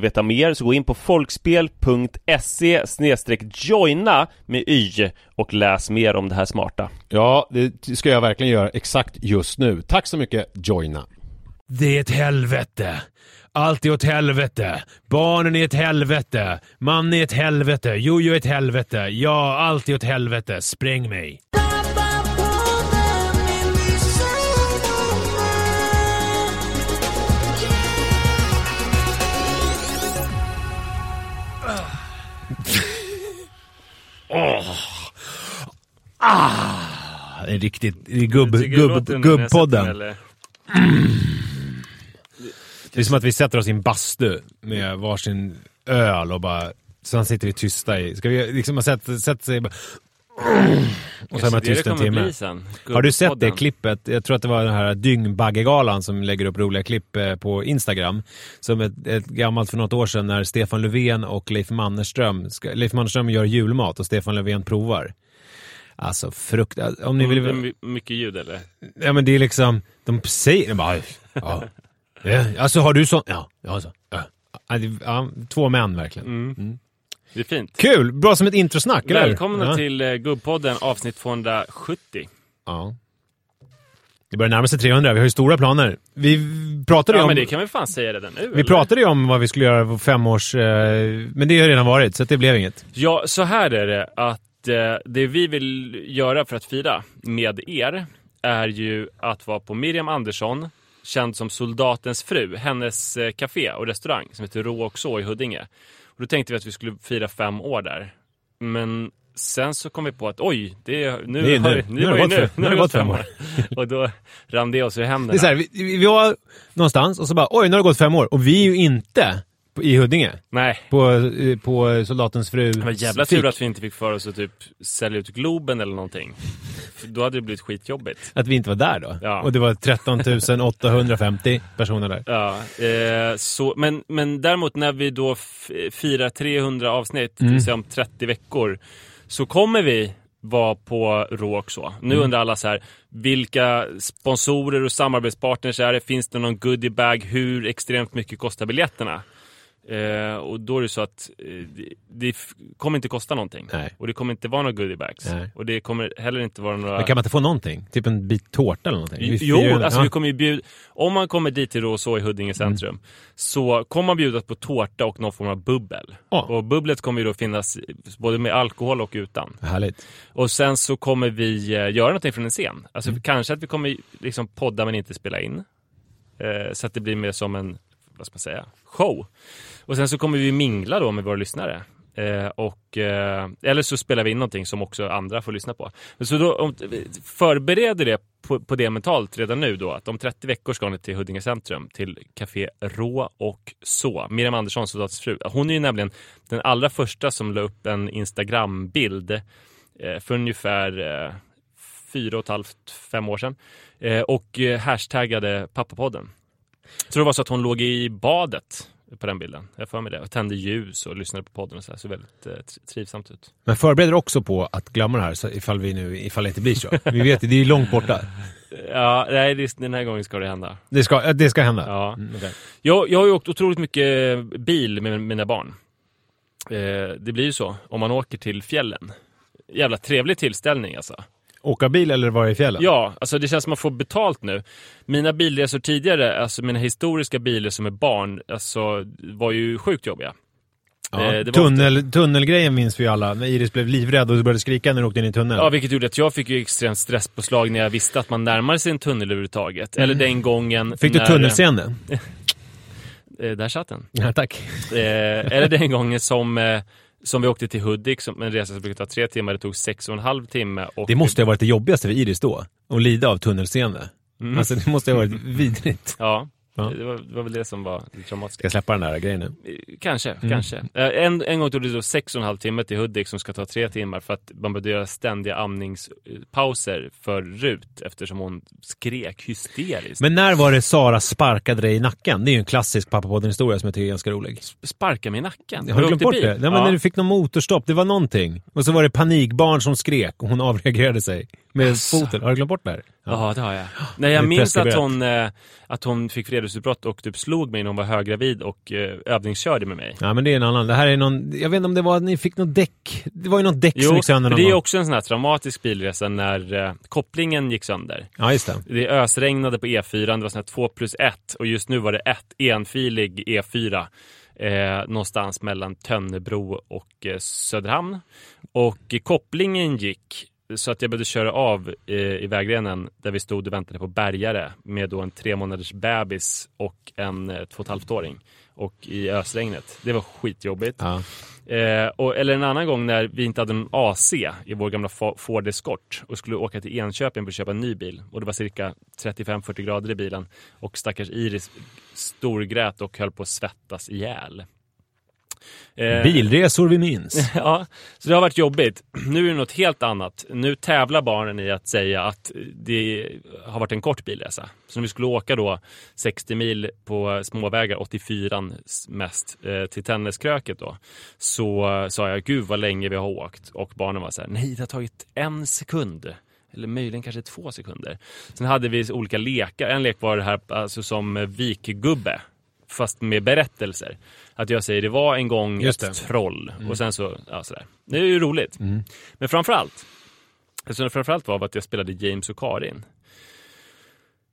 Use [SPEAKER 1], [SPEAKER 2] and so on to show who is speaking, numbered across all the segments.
[SPEAKER 1] veta mer så gå in på folkspel.se joina med y och läs mer om det här smarta.
[SPEAKER 2] Ja, det ska jag verkligen göra exakt just nu. Tack så mycket Joina.
[SPEAKER 3] Det är ett helvete. Allt är åt helvete. Barnen är ett helvete. Man är ett helvete. Jojo är ett helvete. Ja, allt är åt helvete. Spräng mig. Ah, en riktigt gubb, gubb, gubbpodden. Det är som att vi sätter oss i en bastu med varsin öl och bara... Sen sitter vi tysta i... Ska vi liksom... Sätter, sätter sig bara...
[SPEAKER 2] Och så man
[SPEAKER 3] det
[SPEAKER 2] tyst en timme. Har du sett det klippet? Jag tror att det var den här Dyngbaggegalan som lägger upp roliga klipp eh, på Instagram. Som ett, ett gammalt för något år sedan när Stefan Löfven och Leif Mannerström, ska, Leif Mannerström gör julmat och Stefan Löfven provar. Alltså frukt... Om ni vill...
[SPEAKER 3] Mycket ljud eller?
[SPEAKER 2] Ja men det är liksom, de säger, de bara, ja. ja. Alltså har du sån? Ja, ja, så. Ja. Två män verkligen.
[SPEAKER 3] Mm. Det är fint.
[SPEAKER 2] Kul! Bra som ett introsnack, eller?
[SPEAKER 3] Välkomna
[SPEAKER 2] ja.
[SPEAKER 3] till eh, Gubbpodden avsnitt 270.
[SPEAKER 2] Ja. Det börjar närma sig 300, vi har ju stora planer. Vi pratade ju
[SPEAKER 3] Ja
[SPEAKER 2] om...
[SPEAKER 3] men det kan vi fan säga redan nu
[SPEAKER 2] Vi
[SPEAKER 3] eller?
[SPEAKER 2] pratade ju om vad vi skulle göra på femårs... Eh, men det har redan varit, så det blev inget.
[SPEAKER 3] Ja, så här är det att eh, det vi vill göra för att fira med er är ju att vara på Miriam Andersson, känd som Soldatens fru, hennes eh, café och restaurang som heter Rå och så i Huddinge. Och då tänkte vi att vi skulle fira fem år där. Men sen så kom vi på att oj, det är, nu,
[SPEAKER 2] Det är
[SPEAKER 3] har,
[SPEAKER 2] nu. Nu har det
[SPEAKER 3] nu,
[SPEAKER 2] nu har det gått fem år.
[SPEAKER 3] och då rann det oss ur händerna.
[SPEAKER 2] Det är så här, vi, vi var någonstans och så bara, oj, nu har det gått fem år. Och vi är ju inte i Huddinge.
[SPEAKER 3] Nej,
[SPEAKER 2] På, eh, på Soldatens fru.
[SPEAKER 3] det var jävla tur att vi inte fick för oss att typ sälja ut Globen eller någonting. För då hade det blivit skitjobbigt.
[SPEAKER 2] Att vi inte var där då.
[SPEAKER 3] Ja.
[SPEAKER 2] Och det var 13 850 personer där.
[SPEAKER 3] Ja, eh, så, men, men däremot när vi då firar 300 avsnitt,
[SPEAKER 2] Mm.
[SPEAKER 3] det vill säga om 30 veckor, så kommer vi vara på Rå också. Nu
[SPEAKER 2] Mm.
[SPEAKER 3] undrar alla så här, vilka sponsorer och samarbetspartners är det? Finns det någon goodiebag? Hur extremt mycket kostar biljetterna? Eh, och då är det så att eh, det, det kommer inte kosta någonting.
[SPEAKER 2] Nej.
[SPEAKER 3] Och det kommer inte vara några goodiebags. Och det kommer heller inte vara några...
[SPEAKER 2] Men kan man inte få någonting? Typ en bit tårta eller någonting? Vi
[SPEAKER 3] Jo,
[SPEAKER 2] ju-
[SPEAKER 3] alltså
[SPEAKER 2] ja.
[SPEAKER 3] vi kommer ju bjuda, om man kommer dit till Råså i Huddinge centrum så kommer man bjudas på tårta och någon form av bubbel.
[SPEAKER 2] Ja.
[SPEAKER 3] Och bubblet kommer ju då finnas både med alkohol och utan.
[SPEAKER 2] Härligt.
[SPEAKER 3] Och sen så kommer vi eh, göra någonting från en scen. Alltså
[SPEAKER 2] Mm.
[SPEAKER 3] kanske att vi kommer liksom podda men inte spela in. Eh, så att det blir mer som en, vad ska man säga, show. Och sen så kommer vi mingla då med våra lyssnare. Eh, och, eh, eller så spelar vi in någonting som också andra får lyssna på. Så då om, förbereder det på, på det mentalt redan nu då att om 30 veckor ska ni till Huddinge centrum till Café Rå och så. Miriam Andersson, soldatens fru. Hon är ju nämligen den allra första som la upp en Instagram-bild eh, för ungefär eh, fyra och ett halvt, fem år sedan. Eh, och eh, hashtaggade pappapodden. Jag tror det var så att hon låg i badet på den bilden. Jag får med det. Och tände ljus och lyssnade på podden och så här. Så väldigt eh, tr- trivsamt ut.
[SPEAKER 2] Men förbereder också på att glömma det här så ifall, vi nu, ifall det inte blir så. Vi vet det, det är ju långt borta.
[SPEAKER 3] Ja, nej, det- den här gången ska det hända.
[SPEAKER 2] Det ska, det ska hända.
[SPEAKER 3] Ja.
[SPEAKER 2] Mm, okej.
[SPEAKER 3] Jag, jag har ju åkt otroligt mycket bil med mina barn. Eh, det blir ju så om man åker till fjällen. Jävla trevlig tillställning alltså.
[SPEAKER 2] Åka bil eller vara i fjällen?
[SPEAKER 3] Ja, alltså det känns som att man får betalt nu. Mina bilresor tidigare, alltså mina historiska bilresor med barn, alltså var ju sjukt jobbiga.
[SPEAKER 2] Ja.
[SPEAKER 3] Eh,
[SPEAKER 2] Tunnel, Tunnelgrejen minns vi ju alla, när Iris blev livrädd och började skrika när du åkte in i tunneln.
[SPEAKER 3] Ja, vilket gjorde att jag fick ju extremt stresspåslag när jag visste att man närmade sig en tunnel överhuvudtaget. Eller den gången...
[SPEAKER 2] Fick du
[SPEAKER 3] när,
[SPEAKER 2] tunnelseende?
[SPEAKER 3] Eh, där satt den.
[SPEAKER 2] Ja, tack.
[SPEAKER 3] Eh, eller den gången som, eh, som vi åkte till Hudik, som en resa som brukar ta tre timmar, det tog sex och en halv timme. Och
[SPEAKER 2] Det måste ha varit det jobbigaste för Iris då, att lida av tunnelseende.
[SPEAKER 3] Mm.
[SPEAKER 2] Alltså det måste ha varit vidrigt.
[SPEAKER 3] Ja,
[SPEAKER 2] Ja.
[SPEAKER 3] Det, var, det var väl det som var det traumatiska.
[SPEAKER 2] Ska jag släppa den där grejen nu?
[SPEAKER 3] Eh, Kanske,
[SPEAKER 2] Mm.
[SPEAKER 3] kanske. Eh, En, en gång tog det då sex och en halv timme till Hudik som ska ta tre timmar för att man behövde göra ständiga amningspauser för Rut eftersom hon skrek hysteriskt.
[SPEAKER 2] Men när var det Sara sparkade dig i nacken? Det är ju en klassisk pappapodden-historia som jag tycker är ganska rolig.
[SPEAKER 3] Sparka mig i nacken.
[SPEAKER 2] Har du glömt bort
[SPEAKER 3] bil.
[SPEAKER 2] det? Nej, men
[SPEAKER 3] Ja.
[SPEAKER 2] när du fick någon motorstopp, det var någonting. Och så var det panikbarn som skrek och hon avreagerade sig med
[SPEAKER 3] Asså.
[SPEAKER 2] foten. Har du glömt bort det här?
[SPEAKER 3] Ja, det har jag. Nej, jag minns att hon, eh, att hon fick vredesutbrott och typ slog mig när hon var höggravid och eh, övningskörde med mig.
[SPEAKER 2] Ja, men det är en annan. Det här är någon, jag vet inte om det var att ni fick något däck. Det var ju något däck som
[SPEAKER 3] Jo,
[SPEAKER 2] gick sönder någon
[SPEAKER 3] det är
[SPEAKER 2] gång.
[SPEAKER 3] också en sån här traumatisk bilresa när eh, kopplingen gick sönder.
[SPEAKER 2] Ja, just det.
[SPEAKER 3] Det ösregnade på E4, det var sån här 2 plus 1 och just nu var det ett enfilig E4 eh, någonstans mellan Tönnebro och eh, Söderhamn. Och kopplingen gick så att jag behövde köra av eh, i vägrenen där vi stod och väntade på bärgare med då en tre månaders bebis och en eh, två och ett halvt åring och i ösregnet. Det var skitjobbigt.
[SPEAKER 2] Ja.
[SPEAKER 3] Eh, och, eller en annan gång när vi inte hade någon AC i vår gamla Fo- Ford Escort och skulle åka till Enköping för att köpa en ny bil. Och det var cirka 35-40 grader i bilen och stackars Iris storgrät och höll på att svettas ihjäl. Eh,
[SPEAKER 2] Bilresor vi minns.
[SPEAKER 3] Ja, så det har varit jobbigt. Nu är det något helt annat. Nu tävlar barnen i att säga att det har varit en kort bilresa. Så när vi skulle åka då 60 mil på småvägar, 84 mest, eh, till Tenniskröket då, så sa jag gud vad länge vi har åkt. Och barnen var så här, nej det har tagit en sekund. Eller möjligen kanske två sekunder. Sen hade vi olika lekar. En lek var det här alltså som vikgubbe fast med berättelser. Att jag säger det var en gång
[SPEAKER 2] Just
[SPEAKER 3] ett
[SPEAKER 2] det.
[SPEAKER 3] troll
[SPEAKER 2] Mm.
[SPEAKER 3] och sen så, ja sådär. Det är ju roligt. Men framförallt, det som framförallt var att jag spelade James och Karin.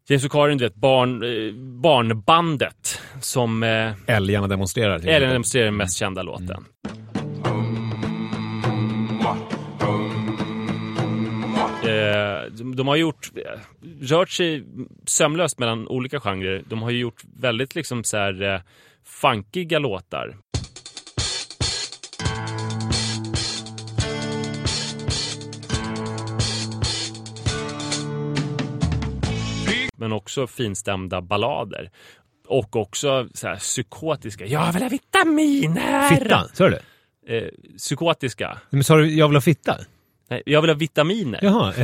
[SPEAKER 3] James och Karin, du vet barn, eh, barnbandet som eh,
[SPEAKER 2] Älgarna demonstrerar. exempel.
[SPEAKER 3] demonstrerar den mest kända låten. Eh, de, de har gjort, eh, rört sig sömlöst mellan olika genrer. De har ju gjort väldigt liksom så här eh, funkiga låtar. Men också finstämda ballader. Och också så här psykotiska. Jag vill ha vitaminer!
[SPEAKER 2] Fitta, sa du det?
[SPEAKER 3] Eh, psykotiska.
[SPEAKER 2] Men sa du jag vill ha fitta?
[SPEAKER 3] Nej, jag vill ha vitaminer.
[SPEAKER 2] Jaha.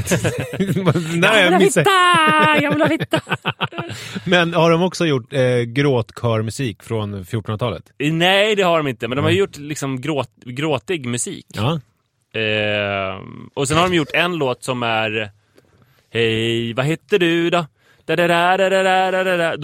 [SPEAKER 2] Nej,
[SPEAKER 3] jag vill ha vitta! Jag vill ha vitta!
[SPEAKER 2] Men har de också gjort eh, gråtkörmusik från 1400-talet?
[SPEAKER 3] Nej, det har de inte. Men de har gjort liksom gråt, gråtig musik.
[SPEAKER 2] Ja.
[SPEAKER 3] Eh, och sen har de gjort en låt som är Hej, vad heter du då? Då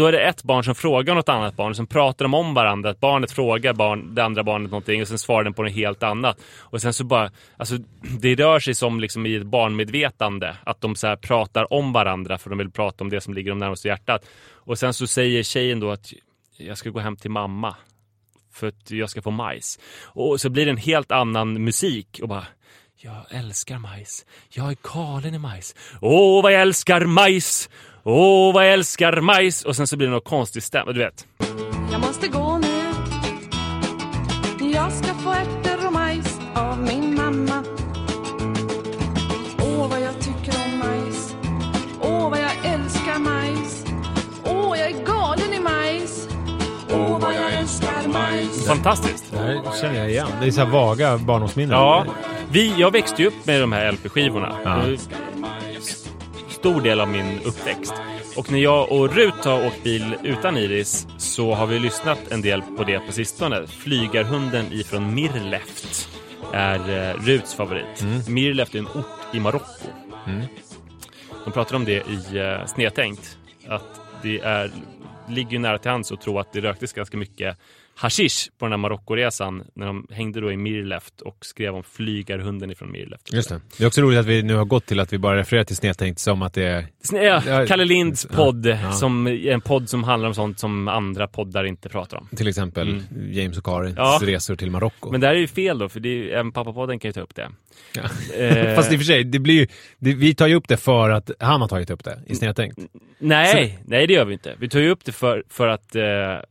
[SPEAKER 3] är det ett barn som frågar något annat barn, sen pratar de om varandra. Att barnet frågar barn, det andra barnet någonting och sen svarar den på något helt annat. Och sen så bara, alltså, det rör sig som liksom i ett barnmedvetande, att de så pratar om varandra för de vill prata om det som ligger dem närmast hjärtat. Och sen så säger tjejen då att jag ska gå hem till mamma för att jag ska få majs. Och så blir det en helt annan musik och bara jag älskar majs. Jag är galen i majs. Åh, vad jag älskar majs! Åh, vad jag älskar majs! Och sen så blir det något konstigt stämma, du vet.
[SPEAKER 4] Jag måste gå nu Jag ska få ärtor och majs av min mamma Åh vad jag tycker om majs Åh vad jag älskar majs Åh jag är galen i majs Åh vad jag älskar majs
[SPEAKER 3] Fantastiskt.
[SPEAKER 2] Det här känner jag igen. Det är så här vaga barndomsminnen.
[SPEAKER 3] Ja, vi, jag växte ju upp med de här LP-skivorna.
[SPEAKER 2] Ja.
[SPEAKER 3] Stor del av min uppväxt. Och när jag och Rut har åkt bil utan Iris så har vi lyssnat en del på det på sistone. Flygarhunden ifrån Mirleft är eh, Ruts favorit. Mirleft är en ort i Marocko. De pratar om det i uh, Snedtänkt. Att det är, ligger ju nära till hands att tro att det röktes ganska mycket hashish på den här Marockoresan när de hängde då i Mirleft och skrev om flygarhunden ifrån Mirleft.
[SPEAKER 2] Just det. Det är också roligt att vi nu har gått till att vi bara refererar till Snedtänkt som att det är...
[SPEAKER 3] Ja,
[SPEAKER 2] Ja,
[SPEAKER 3] Kalle Linds
[SPEAKER 2] ja,
[SPEAKER 3] podd,
[SPEAKER 2] ja.
[SPEAKER 3] som är en podd som handlar om sånt som andra poddar inte pratar om.
[SPEAKER 2] Till exempel
[SPEAKER 3] Mm.
[SPEAKER 2] James och Karins
[SPEAKER 3] Ja.
[SPEAKER 2] resor till Marocko.
[SPEAKER 3] Men det här är ju fel då, för det är, även pappapodden kan ju ta upp det.
[SPEAKER 2] Ja.
[SPEAKER 3] Eh,
[SPEAKER 2] Fast i och för sig, det blir ju, det, vi tar ju upp det för att han har tagit upp det i Snedtänkt.
[SPEAKER 3] Nej, nej det gör vi inte. Vi tar ju upp det för, för, att, eh,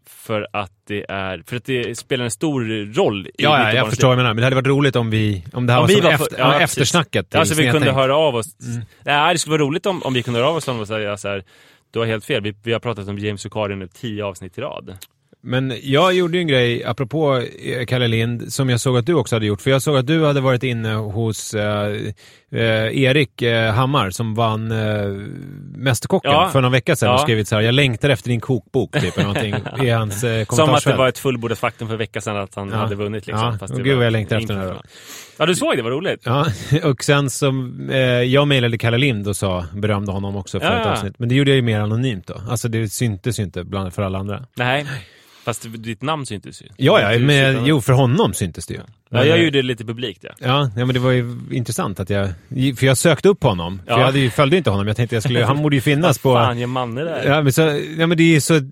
[SPEAKER 3] för att det är, för att det spelar en stor roll i
[SPEAKER 2] Ja, ja, jag förstår vad du menar. Men det hade varit roligt om vi, om det här
[SPEAKER 3] Om
[SPEAKER 2] var
[SPEAKER 3] vi var
[SPEAKER 2] efter,
[SPEAKER 3] för-
[SPEAKER 2] ja,
[SPEAKER 3] ja,
[SPEAKER 2] eftersnacket till
[SPEAKER 3] Alltså vi kunde höra av oss.
[SPEAKER 2] Mm.
[SPEAKER 3] Nej, det skulle vara roligt om, om vi kunde höra av oss och säga så här, du har helt fel. Vi, vi har pratat om James och Karin nu tio avsnitt i rad.
[SPEAKER 2] Men jag gjorde ju en grej, apropå eh, Kalle Lind, som jag såg att du också hade gjort. För jag såg att du hade varit inne hos eh, eh, Erik eh, Hammar som vann eh, Mästerkocken
[SPEAKER 3] Ja.
[SPEAKER 2] för någon vecka sedan och
[SPEAKER 3] Ja.
[SPEAKER 2] skrivit så här, jag längtar efter din kokbok, typ, eller någonting, i hans eh,
[SPEAKER 3] Som att det var ett fullbordat faktum för en vecka sedan att han
[SPEAKER 2] Ja.
[SPEAKER 3] hade vunnit. Liksom,
[SPEAKER 2] Ja,
[SPEAKER 3] fast
[SPEAKER 2] och gud vad jag längtar efter den här
[SPEAKER 3] final. Ja, du såg det, vad roligt.
[SPEAKER 2] Ja, och sen så, eh, jag mejlade Kalle Lind och sa, berömde honom också för
[SPEAKER 3] Ja,
[SPEAKER 2] ett avsnitt. Men det gjorde jag ju mer anonymt då. Alltså det syntes ju inte bland, för alla andra.
[SPEAKER 3] Nej, fast ditt namn syntes ju.
[SPEAKER 2] Ja, ja, men, jo för honom syntes det ju.
[SPEAKER 3] Ja, jag gjorde det lite publikt, ja.
[SPEAKER 2] Ja, ja, men det var ju intressant att jag... För jag sökte upp honom. För
[SPEAKER 3] Ja.
[SPEAKER 2] jag hade ju, följde inte honom. Jag tänkte jag skulle, han borde ju finnas på...
[SPEAKER 3] Fan, gör Manne där?
[SPEAKER 2] Ja men, så, ja, men det är så... eh,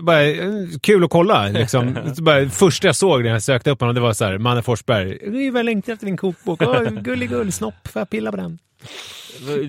[SPEAKER 2] Bara, eh, kul att kolla liksom. Bara, första jag såg när jag sökte upp honom, det var så här, Manne Forsberg. Vad jag längtar efter din kokbok. Åh, gullig gull, snopp, får jag pilla på den?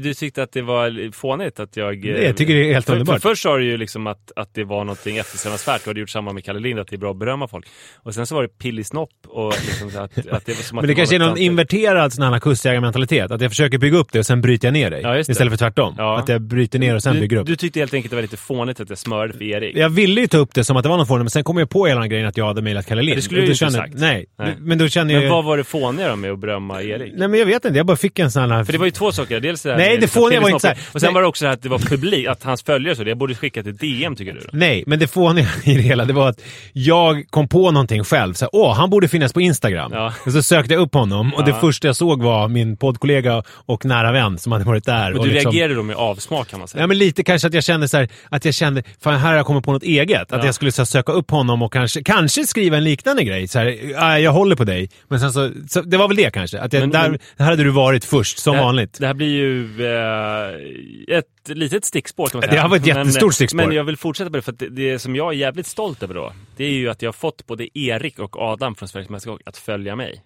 [SPEAKER 3] Du tyckte att det var fånigt att jag... eh,
[SPEAKER 2] Jag tycker det är helt
[SPEAKER 3] för,
[SPEAKER 2] underbart.
[SPEAKER 3] För först sa du ju liksom att, att det var någonting eftersträvansvärt. Du hade gjort samma med Kalle Lind, att det är bra att berömma folk. Och sen så var det pillisnopp och liksom att, att det var som att
[SPEAKER 2] Men det
[SPEAKER 3] var
[SPEAKER 2] kanske är någon
[SPEAKER 3] klantigt.
[SPEAKER 2] inverterad sån här kustjägarmentalitet. Att jag försöker bygga upp det och sen bryter jag ner dig.
[SPEAKER 3] Ja, det.
[SPEAKER 2] Istället för tvärtom.
[SPEAKER 3] Ja.
[SPEAKER 2] Att jag bryter ner och sen bygger
[SPEAKER 3] du,
[SPEAKER 2] upp.
[SPEAKER 3] du tyckte helt enkelt det var lite fånigt att jag smörade för Erik.
[SPEAKER 2] Jag ville ju ta upp det som att det var någon form, men sen kom jag på hela den grejen att jag hade mejlat Kalle Lind.
[SPEAKER 3] Det skulle du inte
[SPEAKER 2] kände,
[SPEAKER 3] sagt.
[SPEAKER 2] Nej.
[SPEAKER 3] Nej.
[SPEAKER 2] men då kände jag...
[SPEAKER 3] Men vad var det fåniga då med att berömma Erik?
[SPEAKER 2] Nej men jag vet inte, jag bara fick en sån här...
[SPEAKER 3] För det var ju två saker. Dels det här
[SPEAKER 2] Nej, det fåniga var inte
[SPEAKER 3] pillisnoppen.
[SPEAKER 2] så här.
[SPEAKER 3] Och sen
[SPEAKER 2] Nej.
[SPEAKER 3] var det också att det var publik, att hans följare så. det. Jag borde skicka till DM tycker du då?
[SPEAKER 2] Nej, men det fåniga i det hela, det var att jag kom på någonting själv. Så här, Åh, han borde finnas på Instagram.
[SPEAKER 3] Ja.
[SPEAKER 2] Och så sökte jag upp honom och
[SPEAKER 3] Ja.
[SPEAKER 2] det första jag såg var min poddkollega och nära vän som hade varit där.
[SPEAKER 3] Och
[SPEAKER 2] och
[SPEAKER 3] du
[SPEAKER 2] liksom-
[SPEAKER 3] reagerade då med avsmak kan man säga.
[SPEAKER 2] Ja, men lite kanske att jag kände så här, att jag kände, fan här har jag kommit på något eget. Att
[SPEAKER 3] Ja.
[SPEAKER 2] jag skulle så här, söka upp honom och kanske, kanske skriva en liknande grej. Så här, "Ah, jag håller på dig. Men sen så, så, det var väl det kanske. Att jag,
[SPEAKER 3] Men-
[SPEAKER 2] där,
[SPEAKER 3] men-
[SPEAKER 2] där hade du varit först, som
[SPEAKER 3] det, här-
[SPEAKER 2] vanligt.
[SPEAKER 3] Det här blir ju eh, ett litet stickspår kan man
[SPEAKER 2] Det
[SPEAKER 3] säga.
[SPEAKER 2] har varit ett jättestort
[SPEAKER 3] men,
[SPEAKER 2] stickspår.
[SPEAKER 3] Men jag vill fortsätta på det, för det, det som jag är jävligt stolt över då, det är ju att jag har fått både Erik och Adam från Sveriges Mästerkock att följa mig.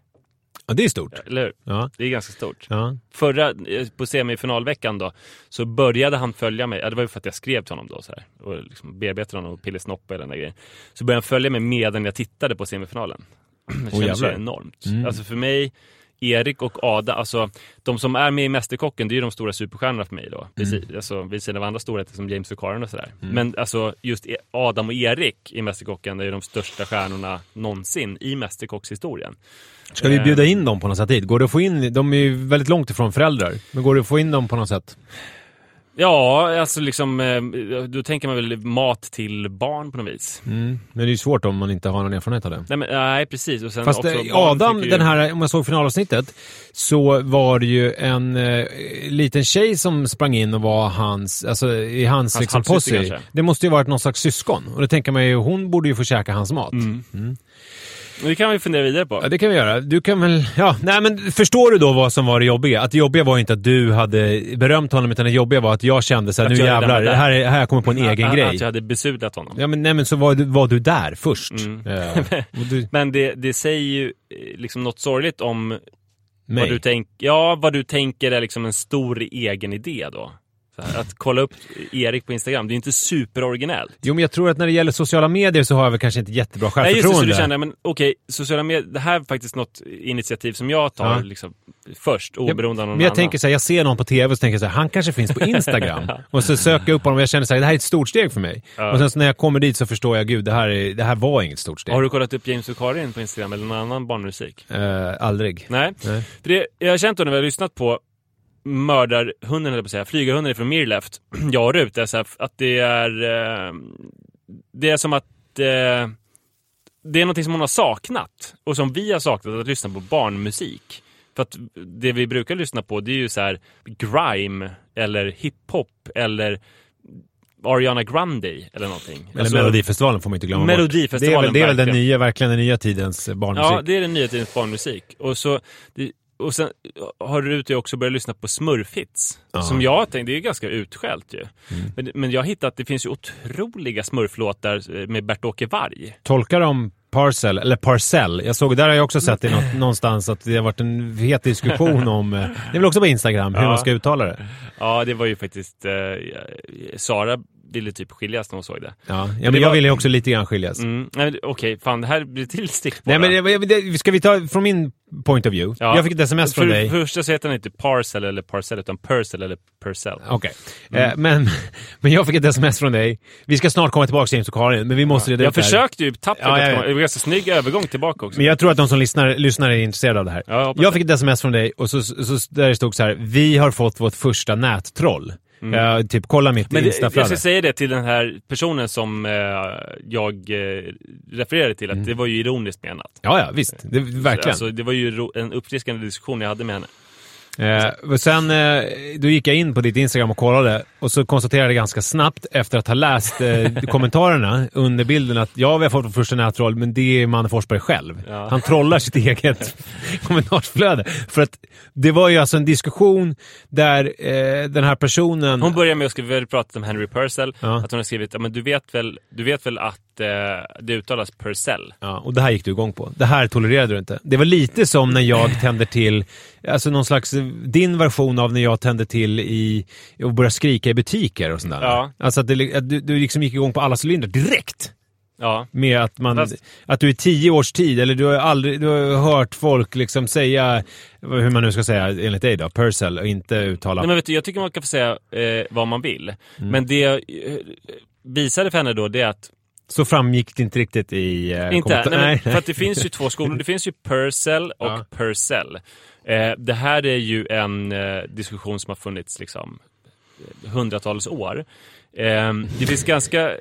[SPEAKER 2] Ja, det är stort.
[SPEAKER 3] Eller hur?
[SPEAKER 2] Ja.
[SPEAKER 3] Det är ganska stort.
[SPEAKER 2] Ja.
[SPEAKER 3] Förra, eh, på semifinalveckan då, så började han följa mig. Ja, det var ju för att jag skrev till honom då så här, och liksom bearbetade honom och Pille Snopp och den där grejen. Så började han följa mig medan jag tittade på semifinalen. Det kändes ju
[SPEAKER 2] jävlar.
[SPEAKER 3] enormt.
[SPEAKER 2] Mm.
[SPEAKER 3] Alltså för mig, Erik och Ada, alltså de som är med i Mästerkocken, det är ju de stora superstjärnorna för mig då.
[SPEAKER 2] Mm.
[SPEAKER 3] alltså, vid sidan av andra storheter som James och Karen och sådär. Men alltså just E- Adam och Erik i Mästerkocken är ju de största stjärnorna någonsin i Mästerkockshistorien.
[SPEAKER 2] Ska vi
[SPEAKER 3] Eh,
[SPEAKER 2] bjuda in dem på något sätt hit? Går det att få in, de är ju väldigt långt ifrån föräldrar. Men går det att få in dem på något sätt?
[SPEAKER 3] Ja, alltså liksom, eh, då tänker man väl mat till barn på något vis.
[SPEAKER 2] Mm. Men det är ju svårt om man inte har någon erfarenhet av det.
[SPEAKER 3] Nej, men, nej precis. Och sen
[SPEAKER 2] Fast
[SPEAKER 3] också,
[SPEAKER 2] eh, Adam,
[SPEAKER 3] ju-
[SPEAKER 2] den här, om jag såg finalavsnittet, så var det ju en eh, liten tjej som sprang in och var hans, alltså i hans,
[SPEAKER 3] Hans
[SPEAKER 2] liksom, posse. Det måste ju varit någon slags syskon. Och då tänker man ju, hon borde ju få käka hans mat.
[SPEAKER 3] Men Det kan vi fundera vidare på.
[SPEAKER 2] Ja, det kan vi göra. Du kan väl... Ja, nej men förstår du då vad som var det jobbiga? Att det jobbiga var inte att du hade berömt honom, utan det jobbiga var att jag kände så här,
[SPEAKER 3] Att
[SPEAKER 2] nu jävlar, det här, är, här kommit på en egen
[SPEAKER 3] att,
[SPEAKER 2] grej.
[SPEAKER 3] Att jag hade besudlat honom.
[SPEAKER 2] Ja, men, nej, men så var du, var du där först.
[SPEAKER 3] Mm.
[SPEAKER 2] Och du,
[SPEAKER 3] Men det, det säger ju eh, liksom något sorgligt om
[SPEAKER 2] mig.
[SPEAKER 3] vad du, tänk, ja, vad du tänker är liksom en stor egen idé då. Att kolla upp Erik på Instagram, det är inte superoriginellt.
[SPEAKER 2] Jo, men jag tror att när det gäller sociala medier så har jag väl kanske inte jättebra
[SPEAKER 3] Nej just det, så
[SPEAKER 2] självförtroende.
[SPEAKER 3] du känner, men okej, sociala medier, det här är faktiskt något initiativ som jag tar
[SPEAKER 2] Ja.
[SPEAKER 3] liksom, först, oberoende av någon
[SPEAKER 2] men jag
[SPEAKER 3] annan.
[SPEAKER 2] tänker så här, jag ser någon på tv och så tänker jag så här, han kanske finns på Instagram. och så söker jag upp honom och jag känner så här, det här är ett stort steg för mig.
[SPEAKER 3] Ja.
[SPEAKER 2] Och sen så när jag kommer dit så förstår jag, gud, det här, är, det här var inget stort steg.
[SPEAKER 3] Har du kollat upp James och Karin på Instagram eller någon annan barnmusik?
[SPEAKER 2] Eh, aldrig.
[SPEAKER 3] Nej.
[SPEAKER 2] Nej.
[SPEAKER 3] För det, jag har känt då när vi har lyssnat på mördarhunden, eller på att säga, flygarhunden från Mirleft, jag och Rut, är här, att det är... Eh, det är som att... Eh, det är någonting som hon har saknat. Och som vi har saknat, att lyssna på barnmusik. För att det vi brukar lyssna på, det är ju så här grime, eller hiphop, eller Ariana Grande, eller någonting.
[SPEAKER 2] Eller
[SPEAKER 3] Alltså,
[SPEAKER 2] Melodifestivalen får man inte glömma
[SPEAKER 3] Melodifestivalen,
[SPEAKER 2] bort. Det är väl, det är väl den nya, verkligen den nya tidens barnmusik.
[SPEAKER 3] Ja, det är den nya tidens barnmusik. Och, så, det, och sen har Rut också börjat lyssna på smurfhits.
[SPEAKER 2] Ja.
[SPEAKER 3] Som jag tänkte, det är ganska utskällt ju.
[SPEAKER 2] Mm.
[SPEAKER 3] Men, men jag har hittat att det finns ju otroliga smurflåtar eh, med Bert-Åke Varg.
[SPEAKER 2] Tolkar de Parcel, eller Parcell. Jag såg, där har jag också sett det något, någonstans att det har varit en het diskussion om, eh, det är väl också på Instagram, hur
[SPEAKER 3] Ja.
[SPEAKER 2] man ska uttala det.
[SPEAKER 3] Ja, det var ju faktiskt... Eh, Sara ville typ skiljas när hon såg det.
[SPEAKER 2] Ja, ja men jag
[SPEAKER 3] var-
[SPEAKER 2] ville ju också lite grann skiljas.
[SPEAKER 3] Mm, Okej, fan det här blir till stickspår.
[SPEAKER 2] Nej men det- ska vi ta från min point of view?
[SPEAKER 3] Ja.
[SPEAKER 2] Jag fick ett sms från
[SPEAKER 3] för,
[SPEAKER 2] dig.
[SPEAKER 3] För det första så heter han inte Parcel eller Parcel, utan Purcell eller Purcell.
[SPEAKER 2] Okej. Eh, men, men jag fick ett sms från dig. Vi ska snart komma tillbaka till James och Karin, men vi måste reda
[SPEAKER 3] Jag
[SPEAKER 2] ut här.
[SPEAKER 3] försökte ju tappert
[SPEAKER 2] Ja, ja, ja.
[SPEAKER 3] Det var ganska snygg övergång tillbaka också.
[SPEAKER 2] Men jag tror att de som lyssnar, lyssnar är intresserade av det här.
[SPEAKER 3] Ja, jag
[SPEAKER 2] jag fick ett sms från dig och så, så, där det stod så här. Vi har fått vårt första nättroll. Eh, typ, kolla mitt
[SPEAKER 3] Mm. Men det, jag
[SPEAKER 2] instaflöde.
[SPEAKER 3] ska säga det till den här personen som eh, jag eh, refererade till, att det var ju ironiskt menat.
[SPEAKER 2] Ja, ja, visst. Det, verkligen.
[SPEAKER 3] Alltså, det var ju en uppfriskande diskussion jag hade med henne.
[SPEAKER 2] Eh, och sen eh, då gick jag in på ditt Instagram och kollade och så konstaterade jag ganska snabbt efter att ha läst eh, kommentarerna under bilden att ja, vi har fått vår första nätroll, men det är Manne Forsberg själv.
[SPEAKER 3] Ja.
[SPEAKER 2] Han trollar sitt eget kommentarsflöde. För att det var ju alltså en diskussion där eh, den här personen...
[SPEAKER 3] Hon började med att skriva, vi pratat om Henry Purcell,
[SPEAKER 2] Ja.
[SPEAKER 3] att hon har skrivit, ja men du vet väl, du vet väl att det uttalas Purcell?
[SPEAKER 2] Ja, och det här gick du igång på. Det här tolererade du inte. Det var lite som när jag tände till alltså någon slags din version av när jag tände till i och började skrika i butiker och sådär.
[SPEAKER 3] Ja.
[SPEAKER 2] Alltså att, det, att du, du liksom gick igång på alla cylindrar direkt.
[SPEAKER 3] Ja.
[SPEAKER 2] Med att man,
[SPEAKER 3] Fast-
[SPEAKER 2] att du i tio års tid, eller du har aldrig, du har hört folk liksom säga, hur man nu ska säga enligt dig då, Purcell och inte uttala
[SPEAKER 3] Nej, men vet du, jag tycker man kan få säga eh, vad man vill.
[SPEAKER 2] Mm.
[SPEAKER 3] Men det jag eh, visade för henne då, det är att
[SPEAKER 2] Så framgick det inte riktigt i eh,
[SPEAKER 3] Inte,
[SPEAKER 2] kommentar-
[SPEAKER 3] nej, men, för att det finns ju två skolor. Det finns ju Purcell och
[SPEAKER 2] Ja.
[SPEAKER 3] Purcell. Eh, det här är ju en eh, diskussion som har funnits liksom eh, hundratals år. Eh, det finns ganska... Eh,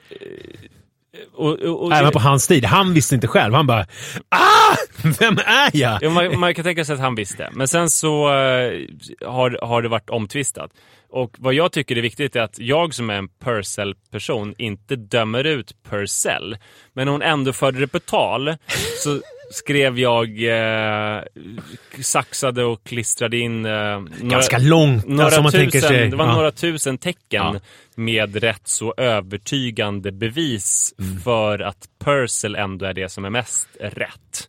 [SPEAKER 3] och, och, och,
[SPEAKER 2] Även på hans tid. Han visste inte själv. Han bara ah! Vem är jag?
[SPEAKER 3] Ja, man, man kan tänka sig att han visste. Men sen så eh, har, har det varit omtvistat. Och vad jag tycker är viktigt är att jag som är en Purcell-person inte dömer ut Purcell. Men när hon ändå förde det på tal så skrev jag, eh, saxade och klistrade in eh, några,
[SPEAKER 2] Ganska långt.
[SPEAKER 3] några
[SPEAKER 2] alltså, om man
[SPEAKER 3] tusen,
[SPEAKER 2] tänker sig.
[SPEAKER 3] det var
[SPEAKER 2] ja.
[SPEAKER 3] några tusen tecken
[SPEAKER 2] Ja.
[SPEAKER 3] med rätt så övertygande bevis
[SPEAKER 2] Mm.
[SPEAKER 3] för att Purcell ändå är det som är mest rätt.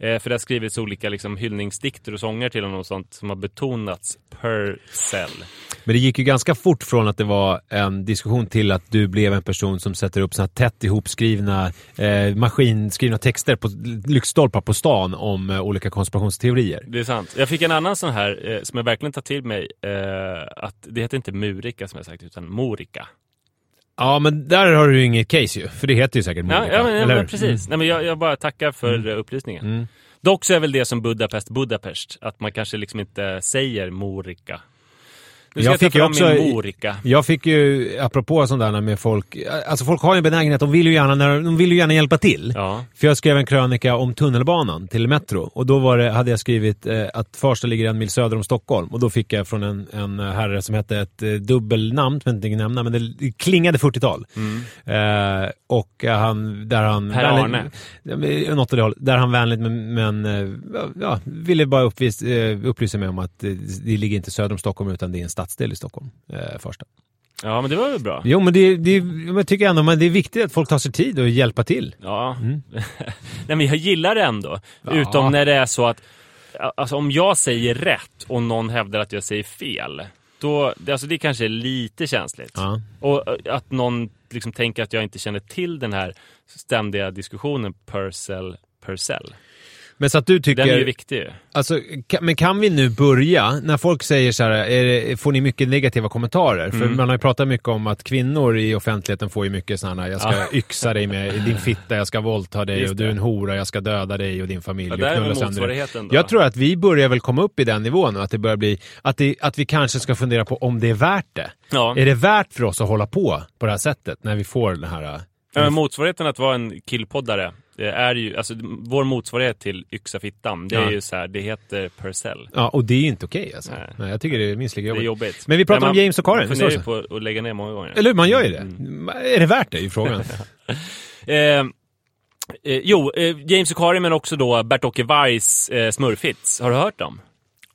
[SPEAKER 3] Eh, för det har skrivits olika liksom, hyllningsdikter och sånger till honom och sånt som har betonats Purcell.
[SPEAKER 2] Men det gick ju ganska fort från att det var en diskussion till att du blev en person som sätter upp såna här tätt ihopskrivna, eh, maskinskrivna texter på lyktstolpar på stan om eh, olika konspirationsteorier.
[SPEAKER 3] Det är sant. Jag fick en annan sån här eh, som jag verkligen tar till mig. Eh, att det heter inte Murika som jag sagt utan Morika.
[SPEAKER 2] Ja, men där har du ju inget case ju, för det heter ju säkert
[SPEAKER 3] Ja,
[SPEAKER 2] Monica,
[SPEAKER 3] ja, men, ja, men precis. Nej, men jag, jag bara tackar för eh, upplysningen.
[SPEAKER 2] Mm.
[SPEAKER 3] Dock så är väl det som Budapest Budapest, att man kanske liksom inte säger Morika. Nu ska
[SPEAKER 2] Jag
[SPEAKER 3] jag, ta
[SPEAKER 2] fick ju
[SPEAKER 3] fram
[SPEAKER 2] också
[SPEAKER 3] min Morika.
[SPEAKER 2] Jag fick ju, apropå sånt där med folk, alltså folk har ju en benägenhet, de vill ju gärna, de vill ju gärna hjälpa till.
[SPEAKER 3] Ja.
[SPEAKER 2] För jag skrev en krönika om tunnelbanan till Metro och då det, hade jag skrivit eh, att Farsta ligger en mil söder om Stockholm och då fick jag från en, en herre som hette ett eh, dubbelnamn, som jag inte tänker nämna, men det klingade 40-tal. Eh, och eh, han, där han...
[SPEAKER 3] Per Arne.
[SPEAKER 2] Men Något åt det hållet. Där han vänligt men, men eh, ja, ville bara uppvis, eh, upplysa mig om att eh, det ligger inte söder om Stockholm utan det är en stadsdel i Stockholm, eh, Farsta.
[SPEAKER 3] ja, men det var väl bra.
[SPEAKER 2] Jo, men det, det, jag tycker ändå men det är viktigt att folk tar sig tid och hjälpa till.
[SPEAKER 3] Ja. Nej, men jag gillar det ändå.
[SPEAKER 2] Mm. Ja.
[SPEAKER 3] Utom när det är så att, alltså om jag säger rätt och någon hävdar att jag säger fel. Då, alltså det kanske är lite känsligt.
[SPEAKER 2] Ja.
[SPEAKER 3] Och eh, att någon liksom tänker att jag inte känner till den här ständiga diskussionen Purcell, Purcell.
[SPEAKER 2] Men så att du tycker...
[SPEAKER 3] Den är ju viktig.
[SPEAKER 2] Alltså, men kan vi nu börja, när folk säger så här, är det, får ni mycket negativa kommentarer? För
[SPEAKER 3] Mm.
[SPEAKER 2] man har ju pratat mycket om att kvinnor i offentligheten får ju mycket sådana, jag ska
[SPEAKER 3] Ja.
[SPEAKER 2] yxa dig med din fitta, jag ska våldta dig och du är en hora, jag ska döda dig och din familj
[SPEAKER 3] Ja, där är motsvarigheten då.
[SPEAKER 2] Jag tror att vi börjar väl komma upp i den nivån och att det börjar bli, att, det, att vi kanske ska fundera på om det är värt det.
[SPEAKER 3] Ja.
[SPEAKER 2] Är det värt för oss att hålla på på det här sättet när vi får den här... äh,
[SPEAKER 3] Ja, motsvarigheten att vara en killpoddare, det är ju, alltså vår motsvarighet till yxa fittan, det är
[SPEAKER 2] Ja.
[SPEAKER 3] ju så här, det heter Purcell.
[SPEAKER 2] Ja, och det är ju inte okej alltså.
[SPEAKER 3] Nej.
[SPEAKER 2] Nej. jag tycker det är minst lika
[SPEAKER 3] Det är
[SPEAKER 2] jobbigt.
[SPEAKER 3] jobbigt.
[SPEAKER 2] Men vi pratar om
[SPEAKER 3] man
[SPEAKER 2] James och Karin, var
[SPEAKER 3] funderar ju på att lägga ner många gånger.
[SPEAKER 2] Eller hur, man gör ju det.
[SPEAKER 3] Mm.
[SPEAKER 2] Är det värt det, är ju frågan.
[SPEAKER 3] Eh, eh, jo, eh, James och Karin men också då Bert-Åke Weiss eh, Smurfits. Har du hört dem?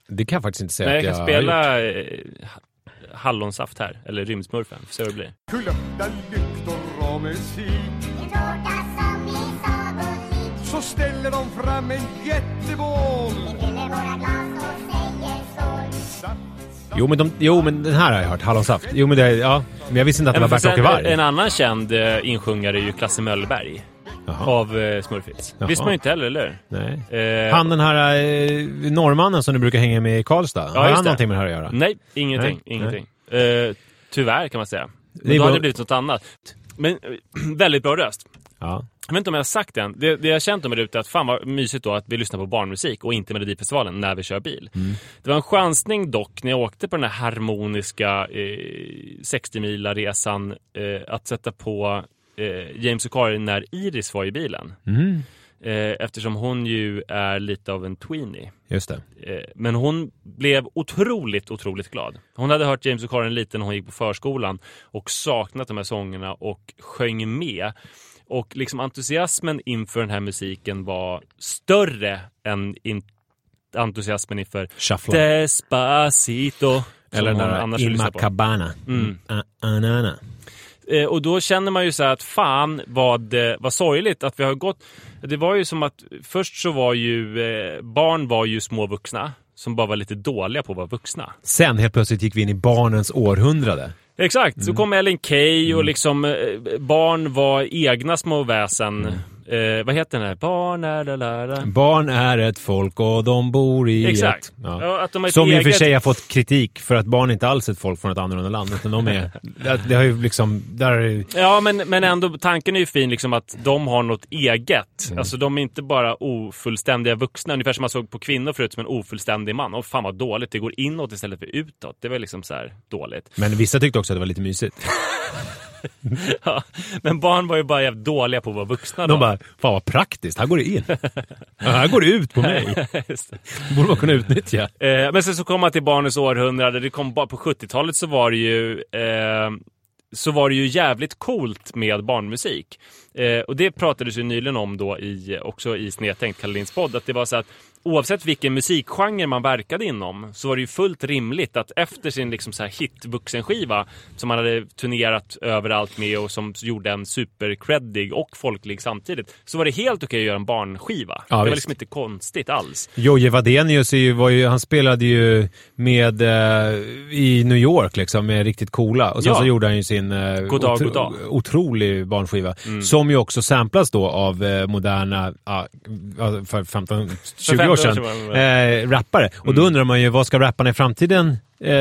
[SPEAKER 2] Det kan jag faktiskt inte säga
[SPEAKER 3] Nej,
[SPEAKER 2] att
[SPEAKER 3] jag
[SPEAKER 2] jag
[SPEAKER 3] kan
[SPEAKER 2] har gjort.
[SPEAKER 3] spela eh, ha- hallonsaft här, eller rymdsmurfen. Får se vad det blir.
[SPEAKER 5] Kulörta lyktor och musik Så ställer de fram en jättebål
[SPEAKER 2] Jo men, de, jo, men den här har jag hört, hallonsaft. Jo, men, det, ja, men jag visste inte att det var Bert-Åke Varg.
[SPEAKER 3] En annan känd eh, insjungare är ju Klasse Möllberg
[SPEAKER 2] Jaha.
[SPEAKER 3] av eh, Smurfits.
[SPEAKER 2] Jaha.
[SPEAKER 3] visste man ju inte heller, eller
[SPEAKER 2] Nej.
[SPEAKER 3] eh,
[SPEAKER 2] Han den här eh, norrmannen som du brukar hänga med i Karlstad, har
[SPEAKER 3] just
[SPEAKER 2] han
[SPEAKER 3] det.
[SPEAKER 2] någonting med det här att göra?
[SPEAKER 3] Nej, ingenting.
[SPEAKER 2] Nej,
[SPEAKER 3] ingenting. Eh, tyvärr kan man säga. Men
[SPEAKER 2] är
[SPEAKER 3] då hade
[SPEAKER 2] bara-
[SPEAKER 3] det blivit något annat. Men eh, väldigt bra röst.
[SPEAKER 2] Ja.
[SPEAKER 3] Jag vet inte om jag har sagt det än. Det, det jag har känt om det ute är att fan vad mysigt då att vi lyssnar på barnmusik och inte Melodifestivalen när vi kör bil. Det var en chansning dock när jag åkte på den här harmoniska eh, 60-mila resan eh, att sätta på eh, James och Karin när Iris var i bilen.
[SPEAKER 2] Mm.
[SPEAKER 3] Eh, eftersom hon ju är lite av en tweenie.
[SPEAKER 2] Just det.
[SPEAKER 3] Eh, Men hon blev otroligt, otroligt glad. Hon hade hört James och Karin lite när hon gick på förskolan och saknat de här sångerna och sjöng med. Och liksom entusiasmen inför den här musiken var större än in- entusiasmen inför
[SPEAKER 2] Shuffla.
[SPEAKER 3] Despacito.
[SPEAKER 2] Eller den där
[SPEAKER 3] på.
[SPEAKER 2] Cabana.
[SPEAKER 3] Mm.
[SPEAKER 2] Ah, ah, na.
[SPEAKER 3] Eh, och då känner man ju så här att fan vad, eh, vad sorgligt att vi har gått. Det var ju som att först så var ju eh, barn var ju små vuxna som bara var lite dåliga på att vara vuxna.
[SPEAKER 2] Sen helt plötsligt gick vi in i barnens århundrade.
[SPEAKER 3] Exakt,
[SPEAKER 2] Mm.
[SPEAKER 3] så kom Ellen Key och liksom eh, barn var egna små väsen.
[SPEAKER 2] Mm.
[SPEAKER 3] Eh, vad heter den här? Barn är la, la, la.
[SPEAKER 2] Barn är ett folk och de bor i
[SPEAKER 3] Exakt.
[SPEAKER 2] ett... Ja.
[SPEAKER 3] Att de har
[SPEAKER 2] Som i och för sig har fått kritik för att barn inte alls är ett folk från ett annorlunda land. Utan de är... det- har ju liksom... Där
[SPEAKER 3] Ja, men, men ändå, tanken är ju fin liksom att de har något eget.
[SPEAKER 2] Mm.
[SPEAKER 3] Alltså de är inte bara ofullständiga vuxna, ungefär som man såg på kvinnor förut som en ofullständig man. Och fan vad dåligt, det går inåt istället för utåt. Det var liksom så här dåligt.
[SPEAKER 2] Men vissa tyckte också att det var lite mysigt.
[SPEAKER 3] Ja, men barn var ju bara jävligt dåliga på att vara vuxna då.
[SPEAKER 2] De bara, fan vad praktiskt, här går det in. Här går det ut på mig.
[SPEAKER 3] Det
[SPEAKER 2] borde man kunna utnyttja.
[SPEAKER 3] Eh, men sen så kom man till barnens århundrade. Det kom bara på 70-talet så var det ju eh, så var det ju jävligt coolt med barnmusik. Eh, och det pratades ju nyligen om då i, också i Snedtänkt, Karolins podd, att det var så att oavsett vilken musikgenre man verkade inom så var det ju fullt rimligt att efter sin liksom så här hit vuxenskiva som man hade turnerat överallt med och som gjorde en supercreddig och folklig samtidigt så var det helt okej att göra en barnskiva.
[SPEAKER 2] Ja,
[SPEAKER 3] det var
[SPEAKER 2] visst.
[SPEAKER 3] liksom inte konstigt alls.
[SPEAKER 2] Jojje Wadenius var ju, han spelade ju med eh, i New York liksom, med riktigt coola. Och sen
[SPEAKER 3] Ja.
[SPEAKER 2] så gjorde han ju sin eh,
[SPEAKER 3] God dag, god dag.
[SPEAKER 2] otrolig barnskiva.
[SPEAKER 3] Mm.
[SPEAKER 2] Som ju också samplas då av eh, moderna, ah, för 15-20
[SPEAKER 3] 15
[SPEAKER 2] år
[SPEAKER 3] år
[SPEAKER 2] sedan, eh, rappare. Och då undrar man ju, vad ska rapparna i framtiden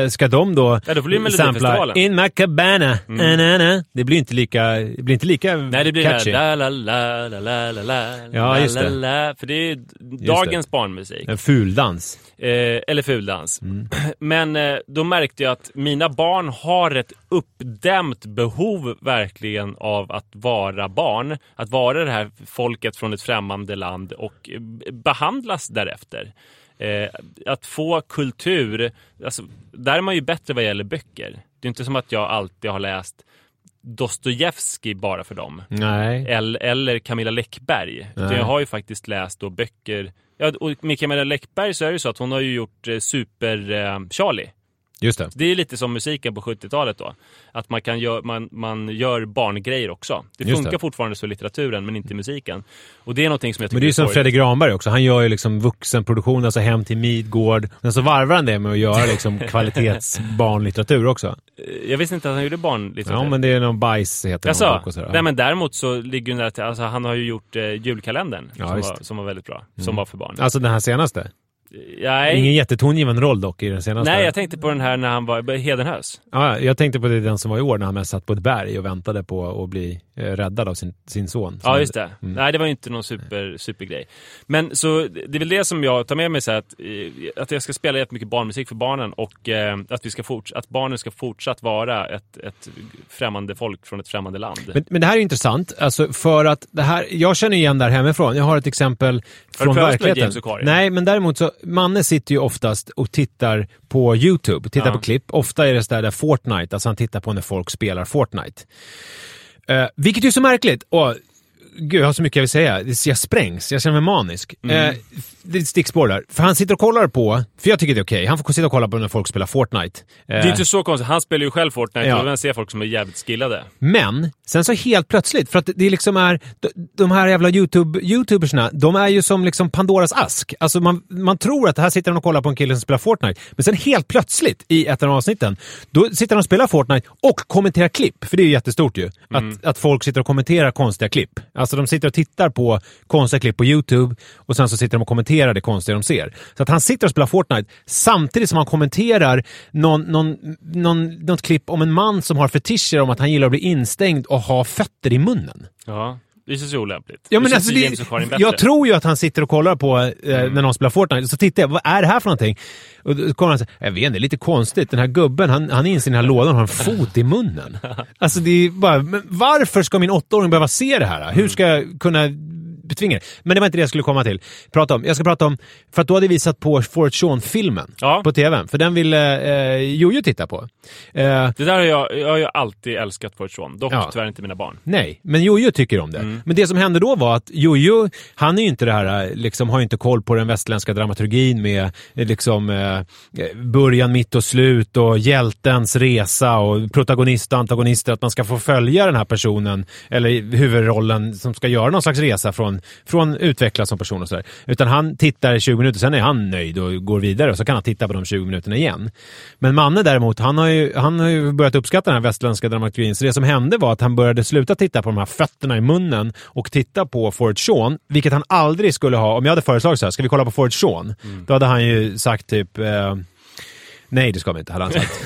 [SPEAKER 2] ska de då,
[SPEAKER 3] Ja, då det
[SPEAKER 2] sampla. In my cabana? Na, na. Det blir inte lika, det blir inte lika
[SPEAKER 3] Nej, det blir
[SPEAKER 2] catchy.
[SPEAKER 3] la la la la la la la
[SPEAKER 2] Ja, just det.
[SPEAKER 3] la, För det är dagens barnmusik.
[SPEAKER 2] En fuldans.
[SPEAKER 3] Eh, eller fuldans.
[SPEAKER 2] Mm.
[SPEAKER 3] Men eh, då märkte jag att mina barn har ett uppdämt behov verkligen av att vara barn. Att vara det här folket från ett främmande land och eh, behandlas därefter. Eh, att få kultur, alltså, där är man ju bättre vad gäller böcker. Det är inte som att jag alltid har läst Dostojevskij bara för dem.
[SPEAKER 2] Nej.
[SPEAKER 3] Eller, eller Camilla Läckberg. Jag har ju faktiskt läst då böcker. Ja, och med Camilla Läckberg så är det ju så att hon har ju gjort eh, Super eh.
[SPEAKER 2] Just det.
[SPEAKER 3] Det är lite som musiken på 70-talet då. Att man, kan gör, man, man gör barngrejer också. Det
[SPEAKER 2] Just
[SPEAKER 3] funkar
[SPEAKER 2] det.
[SPEAKER 3] fortfarande så i litteraturen men inte i musiken. Och det är någonting som jag tycker
[SPEAKER 2] Men det är ju som. Fredrik Granberg också. Han gör ju liksom vuxenproduktion, alltså Hem till Midgård. Men så varvar han det med att göra liksom kvalitetsbarnlitteratur också.
[SPEAKER 3] Eh, Jag visste inte att han gjorde barnlitteratur.
[SPEAKER 2] Ja, men det är någon bajs heter någon bok och.
[SPEAKER 3] Nej men däremot så ligger den där till, alltså han har ju gjort eh, julkalendern
[SPEAKER 2] Ja,
[SPEAKER 3] som, var, som var väldigt bra. Som
[SPEAKER 2] Mm.
[SPEAKER 3] var för barn.
[SPEAKER 2] Alltså den här senaste.
[SPEAKER 3] Nej.
[SPEAKER 2] Ingen jättetongivande roll dock i den senaste.
[SPEAKER 3] Nej, jag tänkte på den här när han var Hedenhös.
[SPEAKER 2] Ja, jag tänkte på det, den som var i år när han mest satt på ett berg och väntade på att bli eh, räddad av sin, sin son.
[SPEAKER 3] Ja, just det.
[SPEAKER 2] Mm.
[SPEAKER 3] Nej, det var inte någon super, supergrej. Men så det är väl det som jag tar med mig så här, att, eh, att jag ska spela jättemycket barnmusik för barnen och eh, att, vi ska forts- att barnen ska fortsatt vara ett, ett främmande folk från ett främmande land.
[SPEAKER 2] Men, men det här är intressant, alltså för att det här, jag känner igen där hemifrån. Jag har ett exempel från verkligheten. Nej, men däremot så, Manne sitter ju oftast och tittar på YouTube, tittar
[SPEAKER 3] Ja.
[SPEAKER 2] på klipp. Ofta är det sådär där Fortnite, alltså han tittar på när folk spelar Fortnite. Eh, vilket är så märkligt. Och, gud, jag har så mycket jag vill säga. Jag sprängs, jag känner mig manisk.
[SPEAKER 3] Mm.
[SPEAKER 2] Eh, ett stickspår där. För han sitter och kollar på, för jag tycker det är okej, han får sitta och kolla på när folk spelar Fortnite.
[SPEAKER 3] Det är
[SPEAKER 2] Eh,
[SPEAKER 3] inte så konstigt. Han spelar ju själv Fortnite
[SPEAKER 2] Ja.
[SPEAKER 3] och man ser folk som är jävligt skillade.
[SPEAKER 2] Men, sen så helt plötsligt, för att det liksom är, de, här jävla YouTube, YouTubersna, de är ju som liksom Pandoras ask. Alltså man, man tror att här sitter han och kollar på en kille som spelar Fortnite, men sen helt plötsligt i ett av avsnitten, då sitter han och spelar Fortnite och kommenterar klipp, för det är ju jättestort ju. Att, att folk sitter och kommenterar konstiga klipp. Alltså de sitter och tittar på konstiga klipp på YouTube och sen så sitter de och kommenterar det konstiga de ser. Så att han sitter och spelar Fortnite samtidigt som han kommenterar någon, någon, någon, något klipp om en man som har fetischer om att han gillar att bli instängd och ha fötter i munnen.
[SPEAKER 3] Ja, det känns ju olämpligt.
[SPEAKER 2] Ja, men alltså det, jag tror ju att han sitter och kollar på eh, när någon spelar Fortnite, så tittar jag, vad är det här för någonting? Och då kommer han säga, jag vet inte, det är lite konstigt, den här gubben, han, han är inne i den här lådan och har en fot i munnen. Alltså det är bara, men varför ska min åttaåring behöva se det här? Hur ska jag kunna betvinga? Men det var inte det jag skulle komma till. Prata om. Jag ska prata om, för att du hade visat på Forrest Shawn-filmen
[SPEAKER 3] Ja.
[SPEAKER 2] på tvn, för den ville eh, Jojo titta på. Eh,
[SPEAKER 3] Det där har jag, jag har ju alltid älskat Forrest Shawn. Dock
[SPEAKER 2] Ja.
[SPEAKER 3] tyvärr inte mina barn.
[SPEAKER 2] Nej, men Jojo tycker om det.
[SPEAKER 3] Mm.
[SPEAKER 2] Men det som hände då var att Jojo, han är ju inte det här, liksom, har ju inte koll på den västerländska dramaturgin med eh, liksom, eh, början, mitt och slut och hjältens resa och protagonist och antagonister, att man ska få följa den här personen, eller huvudrollen som ska göra någon slags resa från från, från utvecklas som person och sådär. Utan han tittar i 20 minuter, sen är han nöjd och går vidare och så kan han titta på de 20 minuterna igen. Men Manne däremot, han har ju, han har ju börjat uppskatta den här västerländska dramaturgin. Så det som hände var att han började sluta titta på de här fötterna i munnen och titta på Fort Sean, vilket han aldrig skulle ha. Om jag hade föreslagit så här, ska vi kolla på Fort Sean? Då hade han ju sagt typ eh, Nej, det ska vi inte, hade han sagt.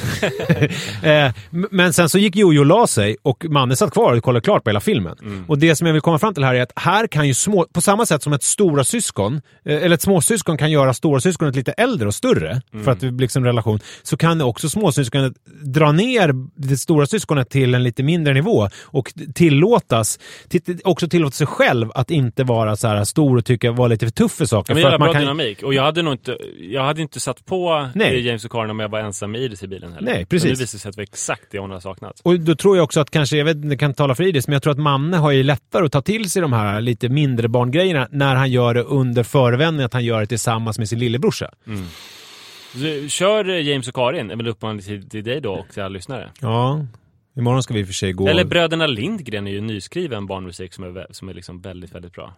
[SPEAKER 2] eh, men sen så gick Jojo och la sig och Manne satt kvar och kollade klart på hela filmen. Och det som jag vill komma fram till här är att här kan ju små, på samma sätt som ett stora syskon eh, eller ett småsyskon kan göra stora syskonet lite äldre och större för att det blir liksom relation, så kan också småsyskonet dra ner det stora syskonet till en lite mindre nivå och tillåtas, till, också tillåta sig själv att inte vara så här stor och tycka vara lite för tuff för saker.
[SPEAKER 3] Men
[SPEAKER 2] för att man
[SPEAKER 3] bra
[SPEAKER 2] kan,
[SPEAKER 3] dynamik. Och jag hade nog inte, jag hade inte satt på
[SPEAKER 2] Nej.
[SPEAKER 3] James och Karin om jag var ensam med Iris i bilen heller.
[SPEAKER 2] Nej, precis.
[SPEAKER 3] Men nu visar det sig att det var exakt det hon har saknat.
[SPEAKER 2] Och då tror jag också att kanske, jag vet inte, kan tala för Iris, men jag tror att Manne har ju lättare att ta till sig de här lite mindre barngrejerna när han gör det under förevändning att han gör det tillsammans med sin lillebrorsa.
[SPEAKER 3] Så, Kör eh, James och Karin, är väl uppmaning till, till dig då och till alla lyssnare.
[SPEAKER 2] Ja, imorgon ska vi i och för sig gå...
[SPEAKER 3] Eller Bröderna Lindgren är ju nyskriven barnmusik som är, som är liksom väldigt, väldigt bra.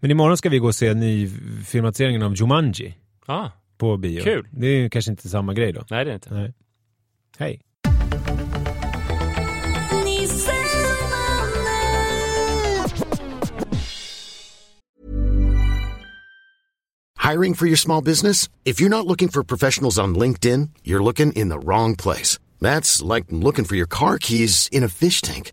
[SPEAKER 2] Men imorgon ska vi gå och se nyfilmatiseringen av Jumanji
[SPEAKER 3] Ah,
[SPEAKER 2] på bio.
[SPEAKER 3] Kul.
[SPEAKER 2] Det är ju kanske inte samma grej då.
[SPEAKER 3] nej det är det inte.
[SPEAKER 2] Nej. Hej.
[SPEAKER 6] Hiring for your small business? If you're not looking for professionals on LinkedIn, you're looking in the wrong place. That's like looking for your car keys in a fish tank.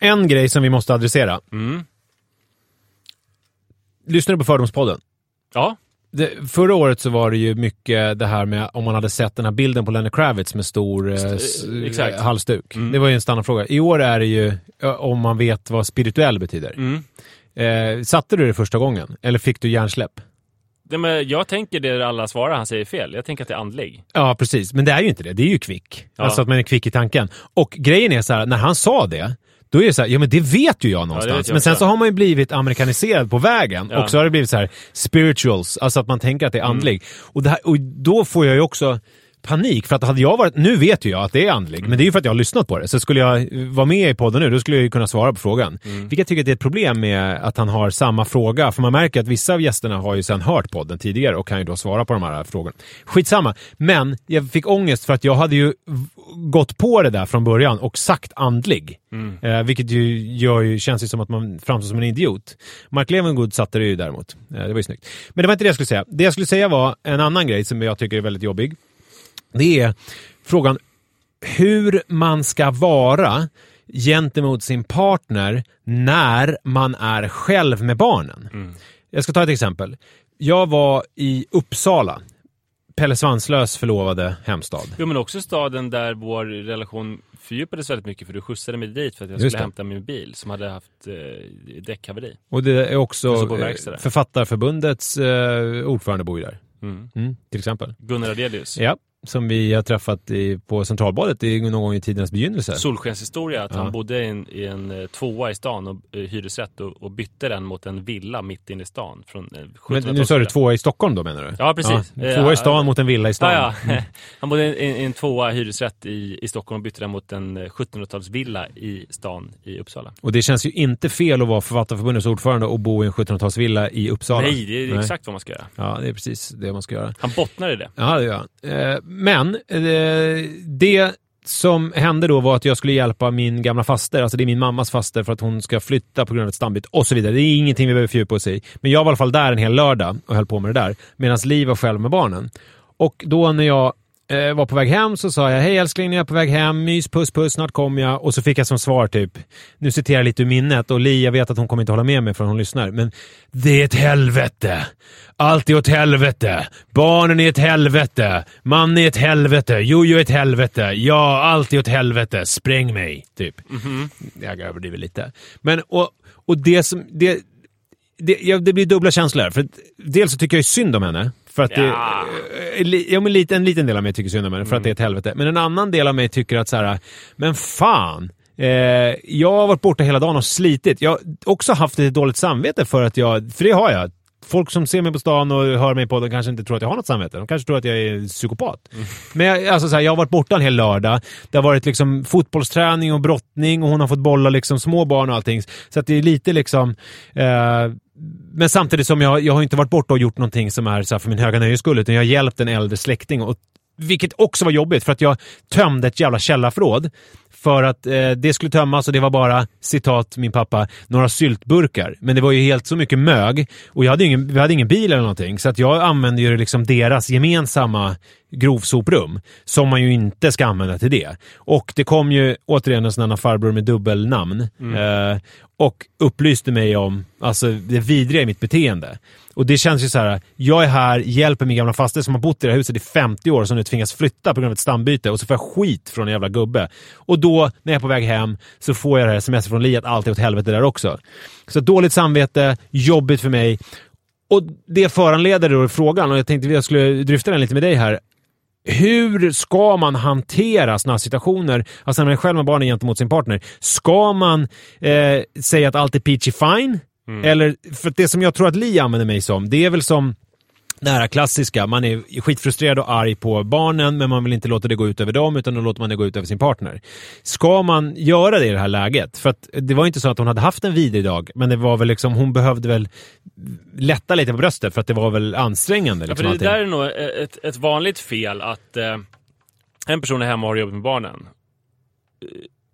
[SPEAKER 2] En grej som vi måste adressera.
[SPEAKER 3] Mm.
[SPEAKER 2] Lyssnar du på Fördomspodden?
[SPEAKER 3] Ja,
[SPEAKER 2] Det, förra året så var det ju mycket det här med om man hade sett den här bilden på Lenny Kravitz med stor eh, s-
[SPEAKER 3] exakt.
[SPEAKER 2] eh, halsduk.
[SPEAKER 3] Mm.
[SPEAKER 2] Det var ju en standardfråga. I år är det ju eh, om man vet vad spirituell betyder.
[SPEAKER 3] Mm.
[SPEAKER 2] Eh, satte du det första gången? Eller fick du hjärnsläpp?
[SPEAKER 3] det, men jag tänker det alla svarar, han säger fel. Jag tänker att det är andlig.
[SPEAKER 2] Ja, precis. Men det är ju inte det. Det är ju kvick.
[SPEAKER 3] Ja.
[SPEAKER 2] Alltså att man är kvick i tanken. Och grejen är så här, när han sa det, då är det så här, ja men det vet ju jag någonstans.
[SPEAKER 3] jag
[SPEAKER 2] men sen så har man ju blivit amerikaniserad på vägen
[SPEAKER 3] Ja.
[SPEAKER 2] och så har det blivit så här spirituals, alltså att man tänker att det är andlig. Och, det här, och då får jag ju också panik, för att hade jag varit, nu vet ju jag att det är andlig, men det är ju för att jag har lyssnat på det. Så skulle jag vara med i podden nu, då skulle jag ju kunna svara på frågan. Vilket jag tycker att det är ett problem med att han har samma fråga, för man märker att vissa av gästerna har ju sedan hört podden tidigare och kan ju då svara på de här frågorna. Skitsamma, men jag fick ångest för att jag hade ju gått på det där från början och sagt andlig. Eh, vilket ju, gör ju känns ju som att man framstår som en idiot. Mark Levengood satte det ju däremot. Eh, det var ju snyggt. Men det var inte det jag skulle säga. Det jag skulle säga var en annan grej som jag tycker är väldigt jobbig. Det är frågan hur man ska vara gentemot sin partner när man är själv med barnen. Jag ska ta ett exempel. Jag var i Uppsala, Pelle Svanslös förlovade hemstad.
[SPEAKER 3] Jo, men också staden där vår relation fördjupades väldigt mycket för du skjutsade mig dit för att jag
[SPEAKER 2] Just
[SPEAKER 3] skulle
[SPEAKER 2] det.
[SPEAKER 3] hämta min bil som hade haft eh, däckhaveri.
[SPEAKER 2] Och det är också eh. Författarförbundets eh, ordförande bor ju där.
[SPEAKER 3] Mm.
[SPEAKER 2] Mm, till exempel.
[SPEAKER 3] Gunnar Adelius.
[SPEAKER 2] Ja, som vi har träffat i, på Centralbadet i, någon gång i tidens begynnelse.
[SPEAKER 3] Solskenshistoria, att
[SPEAKER 2] Ja.
[SPEAKER 3] han bodde i en, i en eh, tvåa i stan och eh, hyresrätt och, och bytte den mot en villa mitt inne i stan. Från, eh,
[SPEAKER 2] Men
[SPEAKER 3] 1700-talsvilla.
[SPEAKER 2] nu sa du tvåa i Stockholm då menar du?
[SPEAKER 3] Ja, precis.
[SPEAKER 2] Ja, tvåa i stan
[SPEAKER 3] Ja,
[SPEAKER 2] mot en villa i stan.
[SPEAKER 3] Ja. Han bodde i en, i en tvåa hyresrätt i, i Stockholm och bytte den mot en eh, 1700-talsvilla i stan i Uppsala.
[SPEAKER 2] Och det känns ju inte fel att vara Författarförbundets ordförande och bo i en 1700-talsvilla i Uppsala.
[SPEAKER 3] Nej, det är exakt vad man ska göra.
[SPEAKER 2] Ja, det är precis det man ska göra.
[SPEAKER 3] Han bottnar i det.
[SPEAKER 2] Ja, det gör han. Eh, men eh, det som hände då var att jag skulle hjälpa min gamla faster, alltså det är min mammas faster för att hon ska flytta på grund av ett stambyte och så vidare. Det är ingenting vi behöver fördjupa oss i. Men jag var i alla fall där en hel lördag och höll på med det där, medan Liv var själv med barnen. Och då när jag eh, var på väg hem så sa jag hej älskling, jag är på väg hem, mys, puss, puss, snart kommer jag. Och så fick jag som svar typ, nu citerar jag lite ur minnet och Li, jag vet att hon kommer inte hålla med mig för hon lyssnar, men det är ett helvete. Allt är åt helvete. Barnen är ett helvete. Man är ett helvete. Jojo är ett helvete. Ja, allt är åt helvete. Spräng mig, typ. Jag överdriver lite. Men, och, och det som... Det, det, ja, det blir dubbla känslor. För dels så tycker jag synd om henne. För att
[SPEAKER 3] Ja.
[SPEAKER 2] det, eh, ja, men lite, en liten del av mig tycker synd om henne för att det är ett helvete. Men en annan del av mig tycker att så här, men fan. Eh, jag har varit borta hela dagen och slitit. Jag har också haft ett dåligt samvete för att jag, för det har jag. Folk som ser mig på stan och hör mig på den kanske inte tror att jag har något samvete. De kanske tror att jag är psykopat. Men jag, alltså så här, jag har varit borta en hel lördag. Det har varit liksom fotbollsträning och brottning och hon har fått bolla liksom små barn och allting. Så att det är lite liksom... Eh, men samtidigt som jag, jag har inte varit borta och gjort någonting som är så här för min höga nöjes skull, utan jag har hjälpt en äldre släkting. Och, vilket också var jobbigt, för att jag tömde ett jävla källarförråd. För att eh, det skulle tömmas och det var bara, citat min pappa, några syltburkar. Men det var ju helt så mycket mög. Och jag hade ingen, vi hade ingen bil eller någonting. Så att jag använde ju liksom deras gemensamma grovsoprum. Som man ju inte ska använda till det. Och det kom ju återigen en sån här farbror med dubbelnamn. Eh, och upplyste mig om alltså, det vidriga i mitt beteende. Och det känns ju så här, jag är här, hjälper min gamla faster som har bott i det här huset i 50 år som nu tvingas flytta på grund av ett stambyte och så får jag skit från en jävla gubbe. Och då, när jag är på väg hem, så får jag det här sms från Li att allt är åt helvete där också. Så dåligt samvete, jobbigt för mig. Och det föranleder då frågan, och jag tänkte att jag skulle dryfta den lite med dig här. Hur ska man hantera sådana situationer, alltså när man är själv med barnen gentemot sin partner? Ska man eh, säga att allt är peachy fine? Eller, för det som jag tror att Li använder mig som, det är väl som det här klassiska, man är skitfrustrerad och arg på barnen men man vill inte låta det gå ut över dem utan då låter man det gå ut över sin partner. Ska man göra det i det här läget? För att det var inte så att hon hade haft en vidrig dag men det var väl liksom, hon behövde väl lätta lite på bröstet för att det var väl ansträngande.
[SPEAKER 3] Ja,
[SPEAKER 2] Liksom,
[SPEAKER 3] för det där är nog ett, ett vanligt fel att eh, en person är hemma och har jobbet med barnen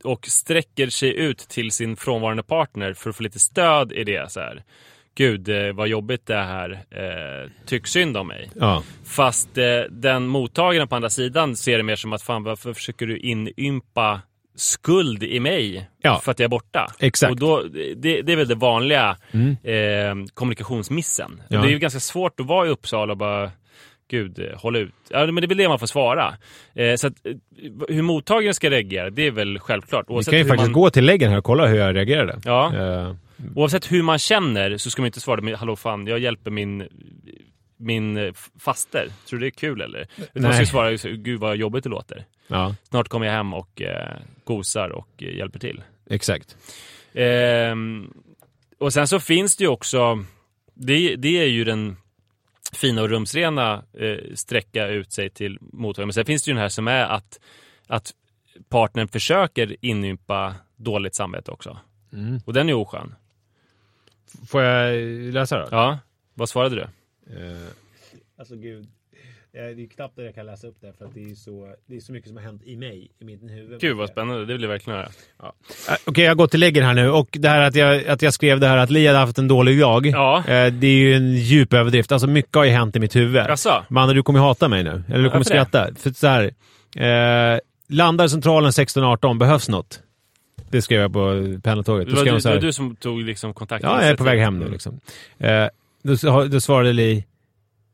[SPEAKER 3] och sträcker sig ut till sin frånvarande partner för att få lite stöd i det. Så här. Gud, eh, vad jobbigt det är här. Eh, tyck synd om mig.
[SPEAKER 2] Ja.
[SPEAKER 3] Fast eh, den mottagaren på andra sidan ser det mer som att fan, varför försöker du inympa skuld i mig
[SPEAKER 2] Ja.
[SPEAKER 3] för att jag är borta?
[SPEAKER 2] Exakt.
[SPEAKER 3] Och då, det, det är väl det vanliga eh, kommunikationsmissen.
[SPEAKER 2] Ja.
[SPEAKER 3] Det är ju ganska svårt att vara i Uppsala och bara Gud, eh, håll ut. Ja, men det är väl det man får svara. Eh, så att, eh, hur mottagaren ska reagera, det är väl självklart.
[SPEAKER 2] Vi
[SPEAKER 3] Oavsett
[SPEAKER 2] kan ju faktiskt
[SPEAKER 3] man,
[SPEAKER 2] gå till läggen här och kolla hur jag reagerade.
[SPEAKER 3] Ja.
[SPEAKER 2] Eh,
[SPEAKER 3] Oavsett hur man känner så ska man inte svara med hallå fan, jag hjälper min min eh, faster. Tror du det är kul eller? Utan Man ska svara, gud vad jobbigt det låter.
[SPEAKER 2] ja,
[SPEAKER 3] Snart kommer jag hem och eh, gosar och eh, hjälper till.
[SPEAKER 2] exakt.
[SPEAKER 3] Ehm, och sen så finns det ju också, det, det är ju den fina och rumsrena eh, sträcka ut sig till mottagaren. Men sen finns det ju den här som är att, att partnern försöker inympa dåligt samvete också.
[SPEAKER 2] Mm.
[SPEAKER 3] Och den är oskön.
[SPEAKER 2] Får jag läsa då?
[SPEAKER 3] Ja, vad svarade du?
[SPEAKER 2] Eh, alltså gud, det är knappt att jag kan läsa upp det för att det är så, det är så mycket som har hänt i mig, i mitt huvud.
[SPEAKER 3] Gud vad spännande, det vill jag verkligen höra.
[SPEAKER 2] Äh, Okej, jag går till lägger här nu och det här att jag, att jag skrev det här att Li hade haft en dålig dag.
[SPEAKER 3] Ja.
[SPEAKER 2] Eh, det är ju en djup överdrift. Alltså mycket har ju hänt i mitt huvud.
[SPEAKER 3] Jaså?
[SPEAKER 2] Manne, du kommer hata mig nu. Eller du kommer skratta. För så här, eh, landar centralen 16.18, behövs något? Det skrev jag på pendeltåget.
[SPEAKER 3] Det var, du, det var du som tog liksom kontakt?
[SPEAKER 2] Ja, jag är på väg hem nu liksom. Eh, då, då svarade Li,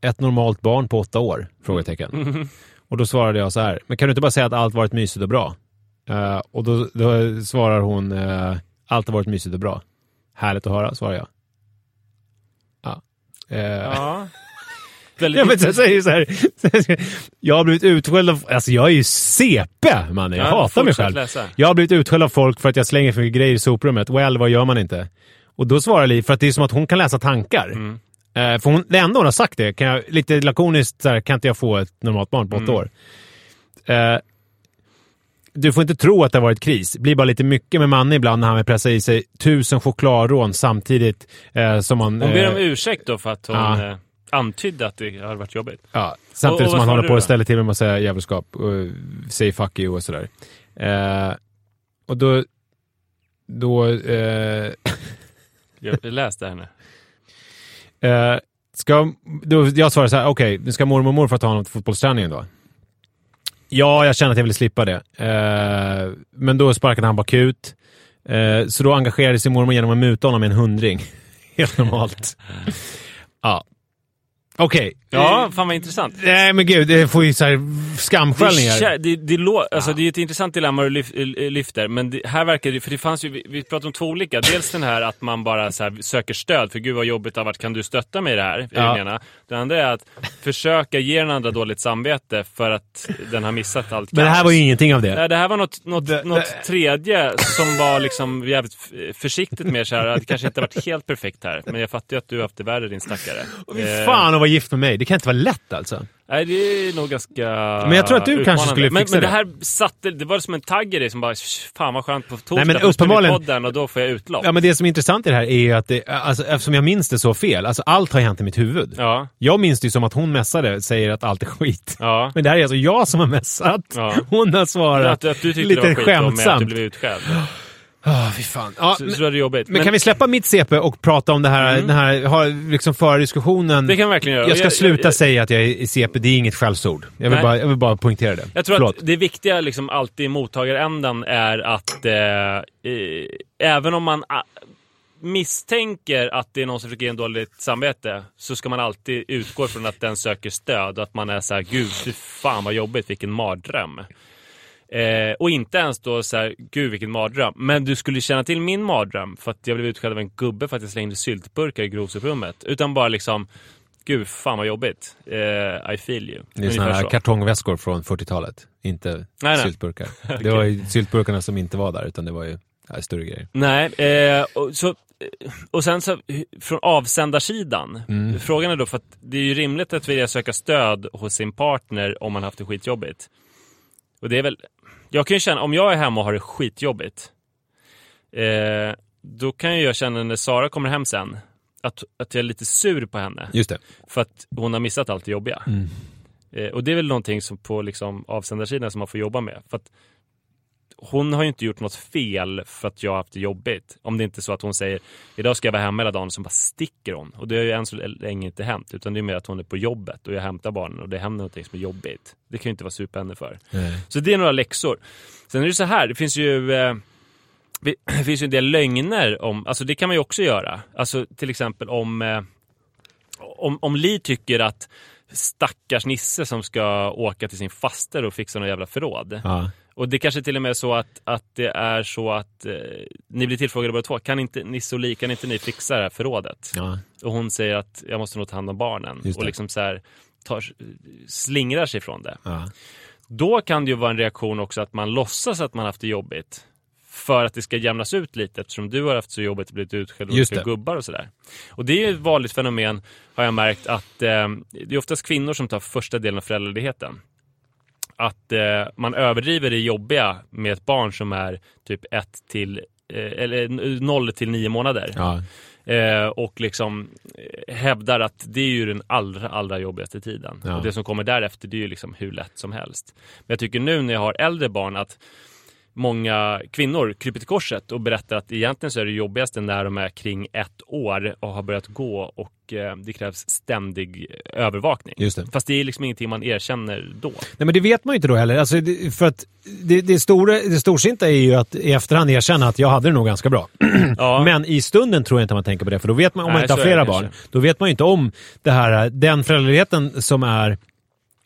[SPEAKER 2] ett normalt barn på åtta år? Frågetecken.
[SPEAKER 3] Mhm.
[SPEAKER 2] Och då svarade jag så här, men kan du inte bara säga att allt varit mysigt och bra? Eh, och då, då svarar hon, eh, allt har varit mysigt och bra. Härligt att höra, svarar jag. Ja. Eh,
[SPEAKER 3] Ja.
[SPEAKER 2] Ja, men jag säger så här, jag har blivit utskälld av, alltså jag är ju CP mannen, jag
[SPEAKER 3] Ja,
[SPEAKER 2] hatar mig själv.
[SPEAKER 3] läsa.
[SPEAKER 2] Jag har blivit utskälld av folk för att jag slänger för mycket grejer i soprummet. Well, vad gör man inte? Och då svarar Li, för att det är som att hon kan läsa tankar.
[SPEAKER 3] Mm.
[SPEAKER 2] Eh, för hon, det enda hon har sagt det, kan jag, lite lakoniskt så här, kan inte jag få ett normalt barn på åtta
[SPEAKER 3] Mm.
[SPEAKER 2] år? Eh, du får inte tro att det har varit kris. Det blir bara lite mycket med Manne ibland när han vill pressa i sig tusen chokladrån samtidigt eh, som man...
[SPEAKER 3] Hon ber
[SPEAKER 2] eh,
[SPEAKER 3] om ursäkt då för att hon...
[SPEAKER 2] Ja.
[SPEAKER 3] eh, antydde att det hade varit jobbigt.
[SPEAKER 2] Ja, samtidigt
[SPEAKER 3] Och- och
[SPEAKER 2] som man håller på
[SPEAKER 3] då?
[SPEAKER 2] ställa till med massa jävelskap och säger fuck you och sådär. Eh, och då... Då... Eh,
[SPEAKER 3] Jag läste nu
[SPEAKER 2] eh, ska, då jag svarar så här, okej, nu ska mormor och morfar ta honom till fotbollsträningen då? Ja, jag känner att jag vill slippa det. Eh, men då sparkade han bakut. Eh, så då engagerade sig mormor genom att muta honom med en hundring. Helt normalt. ja. Okej.
[SPEAKER 3] Ja, fan vad intressant.
[SPEAKER 2] Nej men gud, det får ju så här
[SPEAKER 3] Det,
[SPEAKER 2] skamskällningar.
[SPEAKER 3] kä- det, det, lå- alltså, det är ett intressant dilemma du lyf, lyfter, men det, här verkar det, för det fanns ju, vi, vi pratade om två olika. Dels den här att man bara så här, söker stöd, för gud vad jobbigt det har varit, kan du stötta mig i det här? är
[SPEAKER 2] Ja.
[SPEAKER 3] Det ena. Det andra är att försöka ge den andra dåligt samvete för att den har missat allt
[SPEAKER 2] Men det här var ju ingenting av det.
[SPEAKER 3] Nej, det här var något, något,
[SPEAKER 2] Det-
[SPEAKER 3] något
[SPEAKER 2] det-
[SPEAKER 3] tredje som var liksom jävligt försiktigt med så här. Det kanske inte varit helt perfekt här, men jag fattar ju att du har haft det värre din stackare. Eh,
[SPEAKER 2] fan vara gift med mig. Det kan inte vara lätt alltså.
[SPEAKER 3] Nej, det är nog ganska
[SPEAKER 2] Men jag tror att du kanske
[SPEAKER 3] utmanande.
[SPEAKER 2] skulle
[SPEAKER 3] men,
[SPEAKER 2] fixa
[SPEAKER 3] men det.
[SPEAKER 2] det.
[SPEAKER 3] här satte, det var som en tagg i dig som bara, fan vad skönt på torsdag,
[SPEAKER 2] Nej, men uppenbarligen-
[SPEAKER 3] podden och då får jag utlopp.
[SPEAKER 2] Ja, men det som är intressant i det här är ju att det, alltså, eftersom jag minns det så fel, alltså allt har hänt i mitt huvud.
[SPEAKER 3] Ja,
[SPEAKER 2] Jag minns det ju som att hon messade, säger att allt är skit.
[SPEAKER 3] ja.
[SPEAKER 2] Men det här är alltså jag som har messat.
[SPEAKER 3] Ja.
[SPEAKER 2] Hon har svarat
[SPEAKER 3] Att, att du
[SPEAKER 2] lite
[SPEAKER 3] det var skit och med att du
[SPEAKER 2] skämtsamt.
[SPEAKER 3] blev utskälld.
[SPEAKER 2] Ah, fy fan. Ja,
[SPEAKER 3] Så,
[SPEAKER 2] men,
[SPEAKER 3] så är det jobbigt.
[SPEAKER 2] men kan vi släppa mitt CP och prata om det här,
[SPEAKER 3] Mm.
[SPEAKER 2] den här ha, liksom föra diskussionen?
[SPEAKER 3] Det kan vi verkligen göra.
[SPEAKER 2] Jag ska
[SPEAKER 3] Jag-
[SPEAKER 2] sluta
[SPEAKER 3] jag-
[SPEAKER 2] säga att jag är CP, det är inget skällsord. Jag vill, bara, jag vill bara poängtera det.
[SPEAKER 3] Jag tror
[SPEAKER 2] Förlåt.
[SPEAKER 3] att det viktiga liksom alltid i mottagarändan är att eh, eh, även om man ah, misstänker att det är någon som försöker ge en dåligt samvete så ska man alltid utgå från att den söker stöd och att man är så här, gud fy fan vad jobbigt, vilken mardröm. Eh, och inte ens då så här, gud vilken mardröm. Men du skulle känna till min mardröm för att jag blev utskälld av en gubbe för att jag slängde syltburkar i grovsoprummet. Utan bara liksom, gud fan vad jobbigt. Eh, I feel you.
[SPEAKER 2] Det är
[SPEAKER 3] Ungefär
[SPEAKER 2] här
[SPEAKER 3] så.
[SPEAKER 2] kartongväskor från 40-talet, inte
[SPEAKER 3] Nej, nej.
[SPEAKER 2] syltburkar. Det var ju syltburkarna som inte var där, utan det var ju ja, större grejer.
[SPEAKER 3] Nej, eh, och, så, och sen så från avsändarsidan.
[SPEAKER 2] Mm.
[SPEAKER 3] Frågan är då, för att det är ju rimligt att vilja söka stöd hos sin partner om man haft det skitjobbigt. Och det är väl, jag kan ju känna, om jag är hemma och har det skitjobbigt, eh, då kan jag känna när Sara kommer hem sen, att, att jag är lite sur på henne.
[SPEAKER 2] Just det.
[SPEAKER 3] För att hon har missat allt det jobbiga.
[SPEAKER 2] Mm.
[SPEAKER 3] Eh, och det är väl någonting som på liksom avsändarsidan som man får jobba med. För att hon har ju inte gjort något fel för att jag har haft det jobbigt. Om det inte är så att hon säger idag ska jag vara hemma hela dagen, så bara sticker hon. Och det har ju än så länge inte hänt. Utan det är mer att hon är på jobbet och jag hämtar barnen och det händer någonting som är jobbigt. Det kan ju inte vara super henne för.
[SPEAKER 2] Nej.
[SPEAKER 3] Så det är några läxor. Sen är det så här, det finns ju eh, det finns ju en del lögner om, alltså det kan man ju också göra. Alltså till exempel om, eh, om, om Li tycker att stackars Nisse som ska åka till sin faster och fixa någon jävla förråd.
[SPEAKER 2] Ja.
[SPEAKER 3] Och det kanske till och med är så att, att det är så att eh, ni blir tillfrågade båda två. Kan inte Nisse och Li, kan inte ni fixa det här förrådet?
[SPEAKER 2] Ja.
[SPEAKER 3] Och hon säger att jag måste nog ta hand om barnen. Och liksom så här, tar, slingrar sig från det.
[SPEAKER 2] Ja.
[SPEAKER 3] Då kan det ju vara en reaktion också att man låtsas att man haft det jobbigt. För att det ska jämnas ut lite eftersom du har haft så jobbigt och blivit utskälld av olika gubbar och sådär. Och det är ju ett vanligt fenomen har jag märkt att eh, det är oftast kvinnor som tar första delen av föräldraledigheten. Att eh, man överdriver det jobbiga med ett barn som är typ 1 till eh, eller 0 till 9 månader.
[SPEAKER 2] Ja.
[SPEAKER 3] Eh, och liksom eh, hävdar att det är ju den allra, allra jobbigaste tiden.
[SPEAKER 2] Ja.
[SPEAKER 3] Och det som kommer därefter, det är ju liksom hur lätt som helst. Men jag tycker nu när jag har äldre barn att många kvinnor kryper till korset och berättar att egentligen så är det jobbigaste när de är kring ett år och har börjat gå och eh, det krävs ständig övervakning.
[SPEAKER 2] Just det.
[SPEAKER 3] Fast det är liksom ingenting man erkänner då.
[SPEAKER 2] Nej, men det vet man ju inte då heller. Alltså, det, för att det, det, stora, det storsinta är ju att i efterhand erkänna att jag hade det nog ganska bra.
[SPEAKER 3] Ja.
[SPEAKER 2] Men i stunden tror jag inte man tänker på det, för då vet man, om man
[SPEAKER 3] Nej,
[SPEAKER 2] inte har flera barn, då vet man ju inte om det här, den föräldraledigheten som är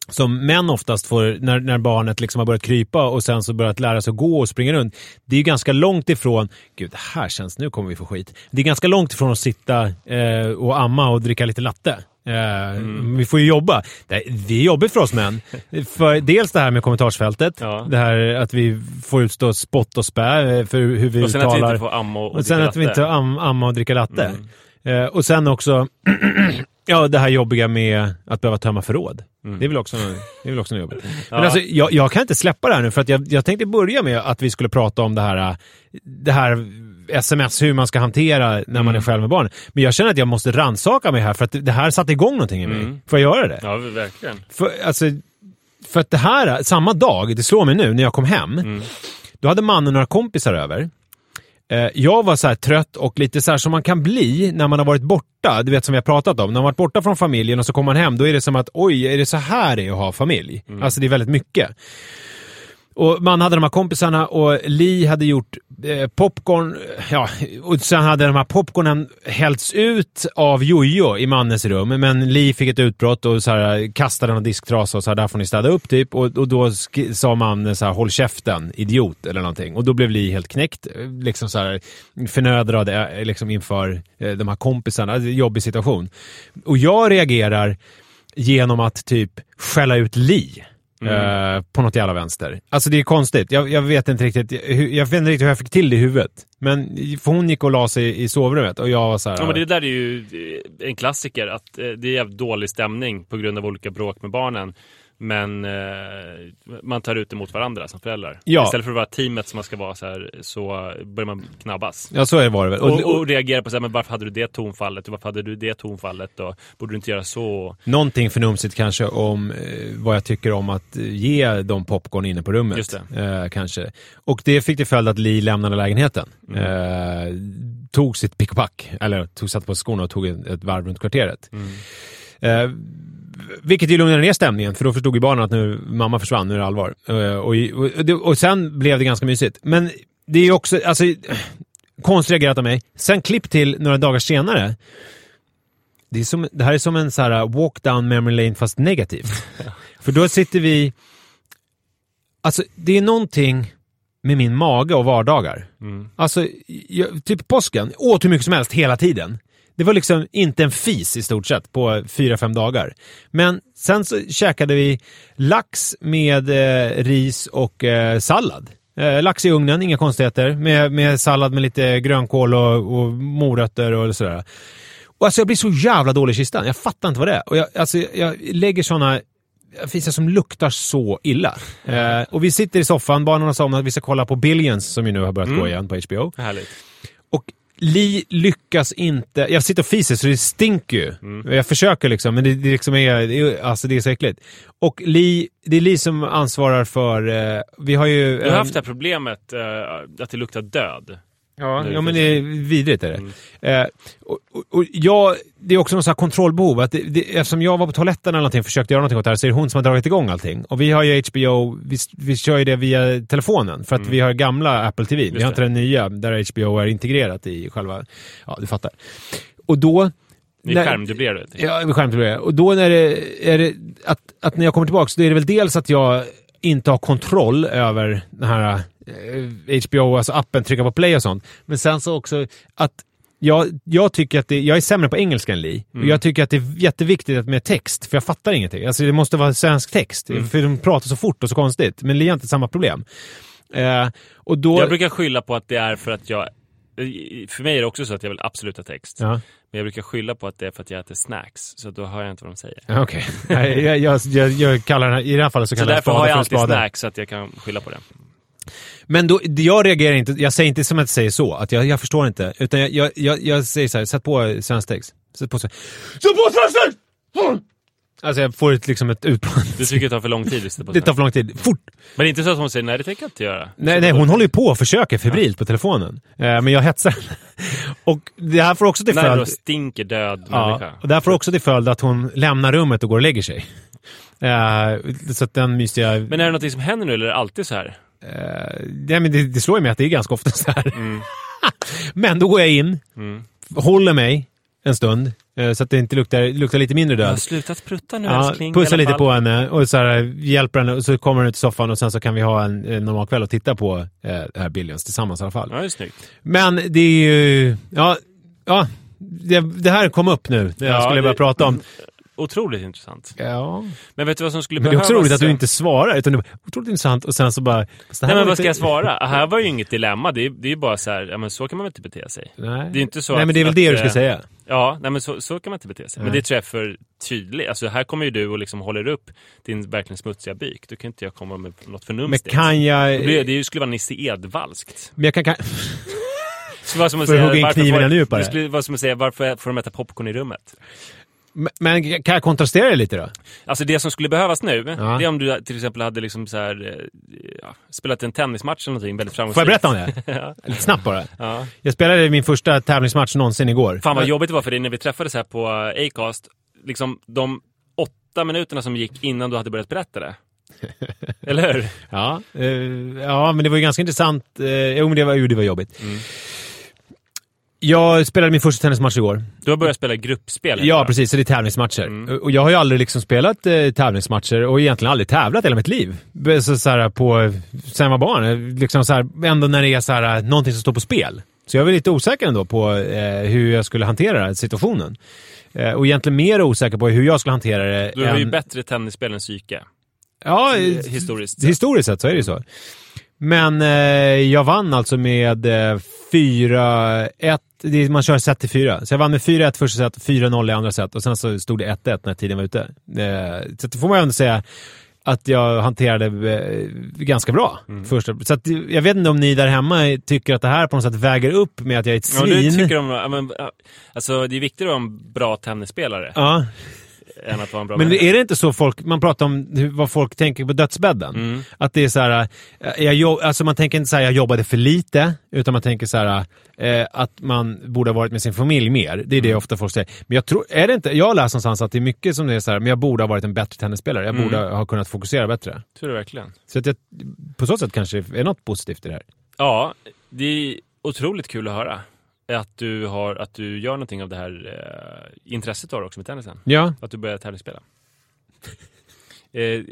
[SPEAKER 2] som män oftast får när, när barnet liksom har börjat krypa och sen så börjat lära sig att gå och springa runt. Det är ju ganska långt ifrån, gud det här känns, nu kommer vi få skit. Det är ganska långt ifrån att sitta eh, och amma och dricka lite latte. Eh,
[SPEAKER 3] Mm.
[SPEAKER 2] Vi får ju jobba. Det, är jobbigt för oss män. För dels det här med kommentarsfältet,
[SPEAKER 3] Ja.
[SPEAKER 2] det här att vi får utstå spott och spä eh, för hur vi
[SPEAKER 3] Och sen att vi
[SPEAKER 2] talar.
[SPEAKER 3] inte får amma och,
[SPEAKER 2] Och sen
[SPEAKER 3] dricka
[SPEAKER 2] att vi inte am, amma och dricka latte.
[SPEAKER 3] Mm.
[SPEAKER 2] Eh, och sen också ja, det här jobbiga med att behöva tömma förråd.
[SPEAKER 3] Mm.
[SPEAKER 2] Det är väl också, det är väl också något jobbigt.
[SPEAKER 3] Ja.
[SPEAKER 2] Men alltså, jag, jag kan inte släppa det här nu för att jag, jag tänkte börja med att vi skulle prata om det här, det här sms hur man ska hantera när
[SPEAKER 3] Mm.
[SPEAKER 2] man är själv med barn. Men jag känner att jag måste rannsaka mig här för att det här satte igång någonting i mig.
[SPEAKER 3] Mm.
[SPEAKER 2] Får jag göra det?
[SPEAKER 3] Ja, verkligen.
[SPEAKER 2] För, alltså, för att det här, samma dag, det slår mig nu när jag kom hem,
[SPEAKER 3] Mm.
[SPEAKER 2] då hade mannen några kompisar över. Eh, Jag var så trött och lite så här som man kan bli när man har varit borta. Du vet som vi har pratat om. När man har varit borta från familjen och så kommer man hem, då är det som att oj, är det så här det är att ha familj? Alltså det är väldigt mycket. Och man hade de här kompisarna och Li hade gjort eh, popcorn. Ja, och sen hade de här popcornen hällts ut av Jojo i mannens rum. Men Li fick ett utbrott och så här, kastade en disktrasa och sa där får ni städa upp typ. Och, och då sa mannen så här håll käften, idiot eller någonting. Och då blev Li helt knäckt. Liksom så här förnödrad eh, liksom inför eh, de här kompisarna. Alltså, jobbig situation. Och jag reagerar genom att typ skälla ut Li.
[SPEAKER 3] Mm.
[SPEAKER 2] eh, på något jävla vänster. Alltså det är konstigt. Jag, jag vet inte riktigt hur, jag vet inte riktigt hur jag fick till det i huvudet. Men för hon gick och la sig i sovrummet och jag var så här.
[SPEAKER 3] Ja, men det där är ju en klassiker, att eh, det är jävligt dålig stämning på grund av olika bråk med barnen. Men eh, man tar ut det mot varandra som föräldrar.
[SPEAKER 2] Ja.
[SPEAKER 3] Istället för att vara teamet som man ska vara så här, så börjar man knabbas.
[SPEAKER 2] Ja, så är det var det väl.
[SPEAKER 3] Och, och reagera på så här, men varför hade du det tonfallet? Och varför hade du det tonfallet? Och borde du inte göra så?
[SPEAKER 2] Någonting förnumsigt kanske om eh, vad jag tycker om att eh, ge dem popcorn inne på rummet.
[SPEAKER 3] Just
[SPEAKER 2] Eh, kanske. Och det fick till följd att Li lämnade lägenheten.
[SPEAKER 3] Mm.
[SPEAKER 2] Eh, tog sitt pick och pack, eller tog, satte på skorna och tog ett, ett varv runt kvarteret.
[SPEAKER 3] Mm.
[SPEAKER 2] Vilket ju lugnade ner stämningen, för då förstod ju barnen att nu mamma försvann, nu är det allvar. Eh, och, och, och sen blev det ganska mysigt. Men det är ju också, alltså, konstigt reagerat av mig. Sen klipp till några dagar senare. Det, är som, det här är som en så här uh, walk down memory lane fast negativt. För då sitter vi... Alltså, det är någonting med min mage och vardagar.
[SPEAKER 3] Mm.
[SPEAKER 2] Alltså, jag, typ påsken, åt hur mycket som helst hela tiden. Det var liksom inte en fis i stort sett på fyra, fem dagar. Men sen så käkade vi lax med eh, ris och eh, sallad. Eh, lax i ugnen, inga konstigheter. Med, med sallad med lite grönkål och, och morötter och sådär. Och alltså jag blir så jävla dålig i kistan. Jag fattar inte vad det är. Och jag, alltså, jag lägger såna fisar som luktar så illa. Eh, och vi sitter i soffan, barnen har somnat, vi ska kolla på Billions som ju nu har börjat
[SPEAKER 3] Mm.
[SPEAKER 2] gå igen på HBO.
[SPEAKER 3] Härligt.
[SPEAKER 2] Och Li lyckas inte, jag sitter och fiser så det stinker ju.
[SPEAKER 3] Mm.
[SPEAKER 2] Jag försöker liksom, men det, det, liksom är, det, alltså det är så äckligt. Och Li, det är Li som ansvarar för, eh, vi har ju...
[SPEAKER 3] Du har haft det här problemet eh, att det luktar död.
[SPEAKER 2] Ja, ja men det är vidrigt är det. Eh, och, och, jag, det är också något så här kontrollbehov. Att det, det, eftersom jag var på toaletten eller någonting och försökte göra någonting åt det här så är det hon som har dragit igång allting. Och vi har ju HBO, vi, vi kör ju det via telefonen för att vi har gamla Apple TV. Vi har inte
[SPEAKER 3] det.
[SPEAKER 2] den nya där HBO är integrerat i själva, ja du fattar. Och då...
[SPEAKER 3] Ni skärmdubblerar det.
[SPEAKER 2] Ja, med skärmdubblerare. Och då när det, är det att, att när jag kommer tillbaka så är det väl dels att jag inte har kontroll över den här HBO, alltså appen, trycka på play och sånt. Men sen så också att jag, jag tycker att det, jag är sämre på engelska än Li. Och jag tycker att det är jätteviktigt med text, för jag fattar ingenting. Alltså det måste vara svensk text, för de pratar så fort och så konstigt. Men Li har inte samma problem. Eh, och då...
[SPEAKER 3] Jag brukar skylla på att det är för att jag... För mig är det också så att jag vill absolut ha text.
[SPEAKER 2] Ja.
[SPEAKER 3] Men jag brukar skylla på att det är för att jag äter snacks. Så då hör jag inte vad de säger.
[SPEAKER 2] Okej. Nej, jag, jag, jag, jag kallar den här, i det här fallet så
[SPEAKER 3] Så
[SPEAKER 2] kallar jag
[SPEAKER 3] därför har jag alltid snacks så att jag kan skylla på det.
[SPEAKER 2] Men då, jag reagerar inte, jag säger inte som att jag säger så, att jag, jag förstår inte. Utan jag, jag, jag, jag säger så här, sätt på svensk text. Sätt på, sätt på svensk text! Alltså jag får ett, liksom ett utbrott.
[SPEAKER 3] Du tycker det tar för lång tid på
[SPEAKER 2] Det tar för lång tid. Fort!
[SPEAKER 3] Men det är inte så att hon säger nej, det tänker jag inte göra.
[SPEAKER 2] Nej, nej, hon håller ju på och försöker febrilt på telefonen. Eh, men jag hetsar. Och det här får också till
[SPEAKER 3] När det då
[SPEAKER 2] följd...
[SPEAKER 3] stinker död
[SPEAKER 2] Ja,
[SPEAKER 3] människa.
[SPEAKER 2] och det här får också till följd att hon lämnar rummet och går och lägger sig. Eh, så att den mystiga...
[SPEAKER 3] Men är det något som händer nu eller är det alltid så här?
[SPEAKER 2] Eh, nej, men det, det slår ju mig att det är ganska ofta så här.
[SPEAKER 3] Mm.
[SPEAKER 2] men då går jag in, håller mig en stund, eh, så att det inte luktar, luktar lite mindre
[SPEAKER 3] Jag har
[SPEAKER 2] död.
[SPEAKER 3] slutat prutta nu
[SPEAKER 2] Ja,
[SPEAKER 3] älskling.
[SPEAKER 2] pussar lite
[SPEAKER 3] fall.
[SPEAKER 2] på henne och så här, hjälper henne och så kommer hon ut i soffan och sen så kan vi ha en, en normal kväll och titta på eh, det här Billions tillsammans i alla fall.
[SPEAKER 3] Ja, det är snyggt.
[SPEAKER 2] Men det är ju... Ja, ja det, det här kom upp nu, det jag
[SPEAKER 3] Ja,
[SPEAKER 2] skulle börja prata om.
[SPEAKER 3] Otroligt intressant.
[SPEAKER 2] Ja.
[SPEAKER 3] Men vet du vad som skulle
[SPEAKER 2] Men det är också
[SPEAKER 3] behövas
[SPEAKER 2] roligt att du inte svarar, utan du bara, otroligt intressant och sen så bara... det här
[SPEAKER 3] Nej men vad ska
[SPEAKER 2] lite-
[SPEAKER 3] jag svara? Här var ju inget dilemma. Det är, det är ju bara så här, ja men så kan man väl inte bete sig.
[SPEAKER 2] Nej,
[SPEAKER 3] Det är inte så
[SPEAKER 2] Nej men det är väl
[SPEAKER 3] att,
[SPEAKER 2] det du ska
[SPEAKER 3] eh,
[SPEAKER 2] säga.
[SPEAKER 3] Ja, nej men så, så kan man inte bete sig. Men
[SPEAKER 2] Nej.
[SPEAKER 3] det tror jag är för tydligt. Alltså här kommer ju du och liksom håller upp din verkligen smutsiga byk. Då kan inte jag komma med något
[SPEAKER 2] Men
[SPEAKER 3] förnumstigt.
[SPEAKER 2] kan jag...
[SPEAKER 3] Det, det skulle vara Nisse Edvalskt.
[SPEAKER 2] Men jag kan... kan...
[SPEAKER 3] skulle vara som att säga, varför får-. Det skulle vara som att säga varför får de äta popcorn i rummet?
[SPEAKER 2] Men- kan jag kontrastera det lite då?
[SPEAKER 3] Alltså det som skulle behövas nu,
[SPEAKER 2] Ja.
[SPEAKER 3] det är om du till exempel hade liksom så här, eh, ja, spelat en tennismatch eller någonting väldigt
[SPEAKER 2] Får
[SPEAKER 3] framgångsrikt.
[SPEAKER 2] jag berätta om det?
[SPEAKER 3] ja.
[SPEAKER 2] Lite snabbt bara.
[SPEAKER 3] ja.
[SPEAKER 2] Jag spelade min första tävlingsmatch någonsin igår.
[SPEAKER 3] Fan vad jobbigt det var för dig när vi träffades här på Acast. Liksom de åtta minuterna som gick innan du hade börjat berätta det. Eller hur?
[SPEAKER 2] Ja, eh, ja, men det var ju ganska intressant. Eh, jo, men det var, jo, det var jobbigt.
[SPEAKER 3] Mm.
[SPEAKER 2] Jag spelade min första tennismatch igår.
[SPEAKER 3] Du har börjat spela gruppspel.
[SPEAKER 2] Ja,
[SPEAKER 3] va?
[SPEAKER 2] precis. Så det är tävlingsmatcher.
[SPEAKER 3] Mm.
[SPEAKER 2] Och jag har ju aldrig liksom spelat eh, tävlingsmatcher och egentligen aldrig tävlat hela mitt liv. Så, så här, på, sen jag var barn. Liksom så här, ändå när det är så här, eh, någonting som står på spel. Så jag var lite osäker ändå på eh, hur jag skulle hantera den situationen. Eh, och egentligen mer osäker på hur jag skulle hantera det.
[SPEAKER 3] Du har ju
[SPEAKER 2] än-
[SPEAKER 3] bättre tennisspel än psyke.
[SPEAKER 2] Ja,
[SPEAKER 3] eh, historiskt.
[SPEAKER 2] Historiskt sett så är det ju så. Men eh, jag vann alltså med eh, 4-1. Det Man kör set till 4. Så jag vann med 4-1 första set, 4-0 i andra set och sen så stod det 1-1 när tiden var ute. Eh, så det får man ändå säga att jag hanterade eh, ganska bra.
[SPEAKER 3] Mm.
[SPEAKER 2] Första. Så att, jag vet inte om ni där hemma tycker att det här på något sätt väger upp med att jag är ett
[SPEAKER 3] Ja,
[SPEAKER 2] svin.
[SPEAKER 3] du tycker om, ja, ja, alltså det är viktigare att vara en bra tennisspelare
[SPEAKER 2] Ja.
[SPEAKER 3] Än att vara en bra
[SPEAKER 2] Men
[SPEAKER 3] människa.
[SPEAKER 2] är det inte så folk, man pratar om hur, vad folk tänker på dödsbädden?
[SPEAKER 3] Mm.
[SPEAKER 2] Att det är så här, eh, jag, alltså man tänker inte så här, jag jobbade för lite, utan man tänker så här, eh, att man borde ha varit med sin familj mer. Det är det
[SPEAKER 3] Mm.
[SPEAKER 2] ofta folk säger. Men jag tror, är det inte, jag har läst någonstans att det är mycket som det är så här, men jag borde ha varit en bättre tennisspelare. Jag
[SPEAKER 3] Mm.
[SPEAKER 2] borde ha kunnat fokusera bättre.
[SPEAKER 3] Tror du verkligen?
[SPEAKER 2] Så att jag, på så sätt kanske det är något positivt i det här.
[SPEAKER 3] Ja, det är otroligt kul att höra. Att du, har, att du gör någonting av det här eh, intresset du har också med tennisen.
[SPEAKER 2] Ja.
[SPEAKER 3] Att du börjar tävlingsspela. eh,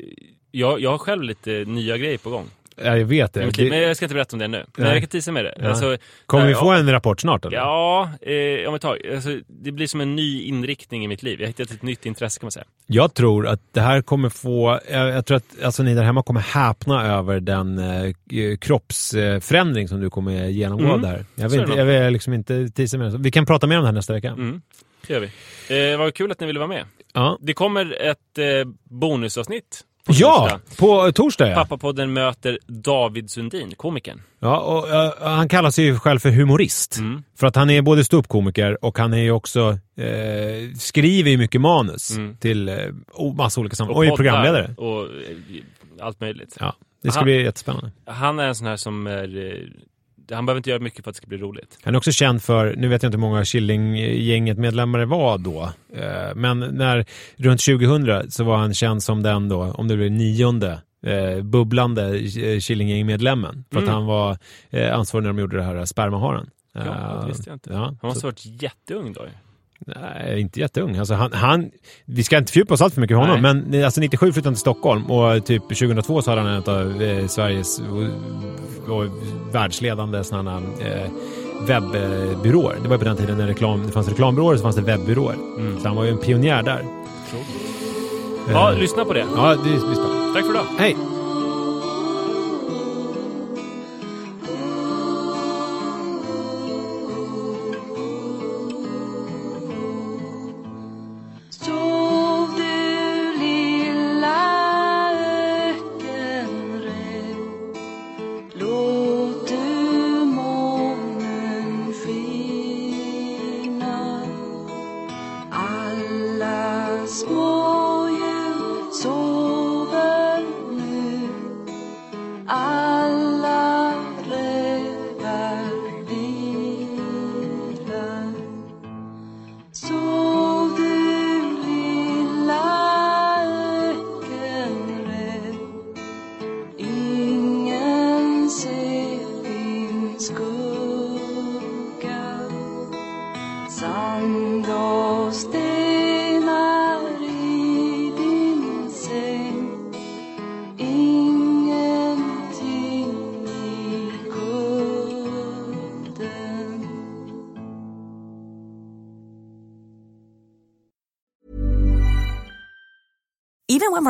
[SPEAKER 3] jag, jag har själv lite nya grejer på gång.
[SPEAKER 2] Ja, jag vet det.
[SPEAKER 3] liv,
[SPEAKER 2] det
[SPEAKER 3] Men jag ska inte berätta om det nu. Men
[SPEAKER 2] Nej.
[SPEAKER 3] jag kan tisa med det.
[SPEAKER 2] Ja.
[SPEAKER 3] Alltså,
[SPEAKER 2] kommer vi
[SPEAKER 3] ja,
[SPEAKER 2] få en rapport snart eller?
[SPEAKER 3] Ja, eh, om ett tag. Alltså, det blir som en ny inriktning i mitt liv. Jag har hittat ett nytt intresse kan man säga.
[SPEAKER 2] Jag tror att det här kommer få, jag, jag tror att alltså, ni där hemma kommer häpna över den eh, kroppsförändring som du kommer genomgå
[SPEAKER 3] Mm.
[SPEAKER 2] där. Jag vill,
[SPEAKER 3] det
[SPEAKER 2] inte, jag vill liksom inte tisa mer. Vi kan prata mer om det här nästa vecka.
[SPEAKER 3] Mm. Det gör vi. Eh, vad kul att ni ville vara med.
[SPEAKER 2] Ja.
[SPEAKER 3] Det kommer ett eh, bonusavsnitt
[SPEAKER 2] Ja,
[SPEAKER 3] torsdag.
[SPEAKER 2] på torsdag ja.
[SPEAKER 3] Pappapodden möter David Sundin, komikern.
[SPEAKER 2] ja och, eh, han kallar sig ju själv för humorist.
[SPEAKER 3] Mm.
[SPEAKER 2] För att han är både ståuppkomiker och han är ju också, eh, skriver ju mycket manus
[SPEAKER 3] Mm.
[SPEAKER 2] till eh, massa olika sammanhang.
[SPEAKER 3] Och
[SPEAKER 2] Och är programledare.
[SPEAKER 3] Och eh, allt möjligt.
[SPEAKER 2] Ja, det ska
[SPEAKER 3] Han-
[SPEAKER 2] bli jättespännande.
[SPEAKER 3] Han är en sån här som är... eh, Han behöver inte göra mycket för att det ska bli roligt.
[SPEAKER 2] Han är också känd för, nu vet jag inte hur många Killinggänget medlemmar det var då, eh, men när, runt 2000 så var han känd som den då, om det blev nionde, eh, bubblande eh, Killinggäng-medlemmen. För
[SPEAKER 3] Mm.
[SPEAKER 2] att han var eh, ansvarig när de gjorde det här spermaharen.
[SPEAKER 3] Ja, det visste jag inte.
[SPEAKER 2] Ja,
[SPEAKER 3] Han måste ha varit jätteung då.
[SPEAKER 2] Nej, inte jätteung. Alltså han, han, vi ska inte fördjupa oss allt för mycket i honom,
[SPEAKER 3] Nej.
[SPEAKER 2] men alltså 97 flyttade han till Stockholm och typ 2002 så hade han en av eh, Sveriges och, och världsledande sådana eh, webbyråer. Det var på den tiden när reklam, det fanns reklambyråer så fanns det webbyråer.
[SPEAKER 3] Mm.
[SPEAKER 2] Så han var ju en pionjär där.
[SPEAKER 3] Ja,
[SPEAKER 2] Eh,
[SPEAKER 3] lyssna på det.
[SPEAKER 2] Ja, det blir spännande.
[SPEAKER 3] Tack för idag.
[SPEAKER 2] Hej!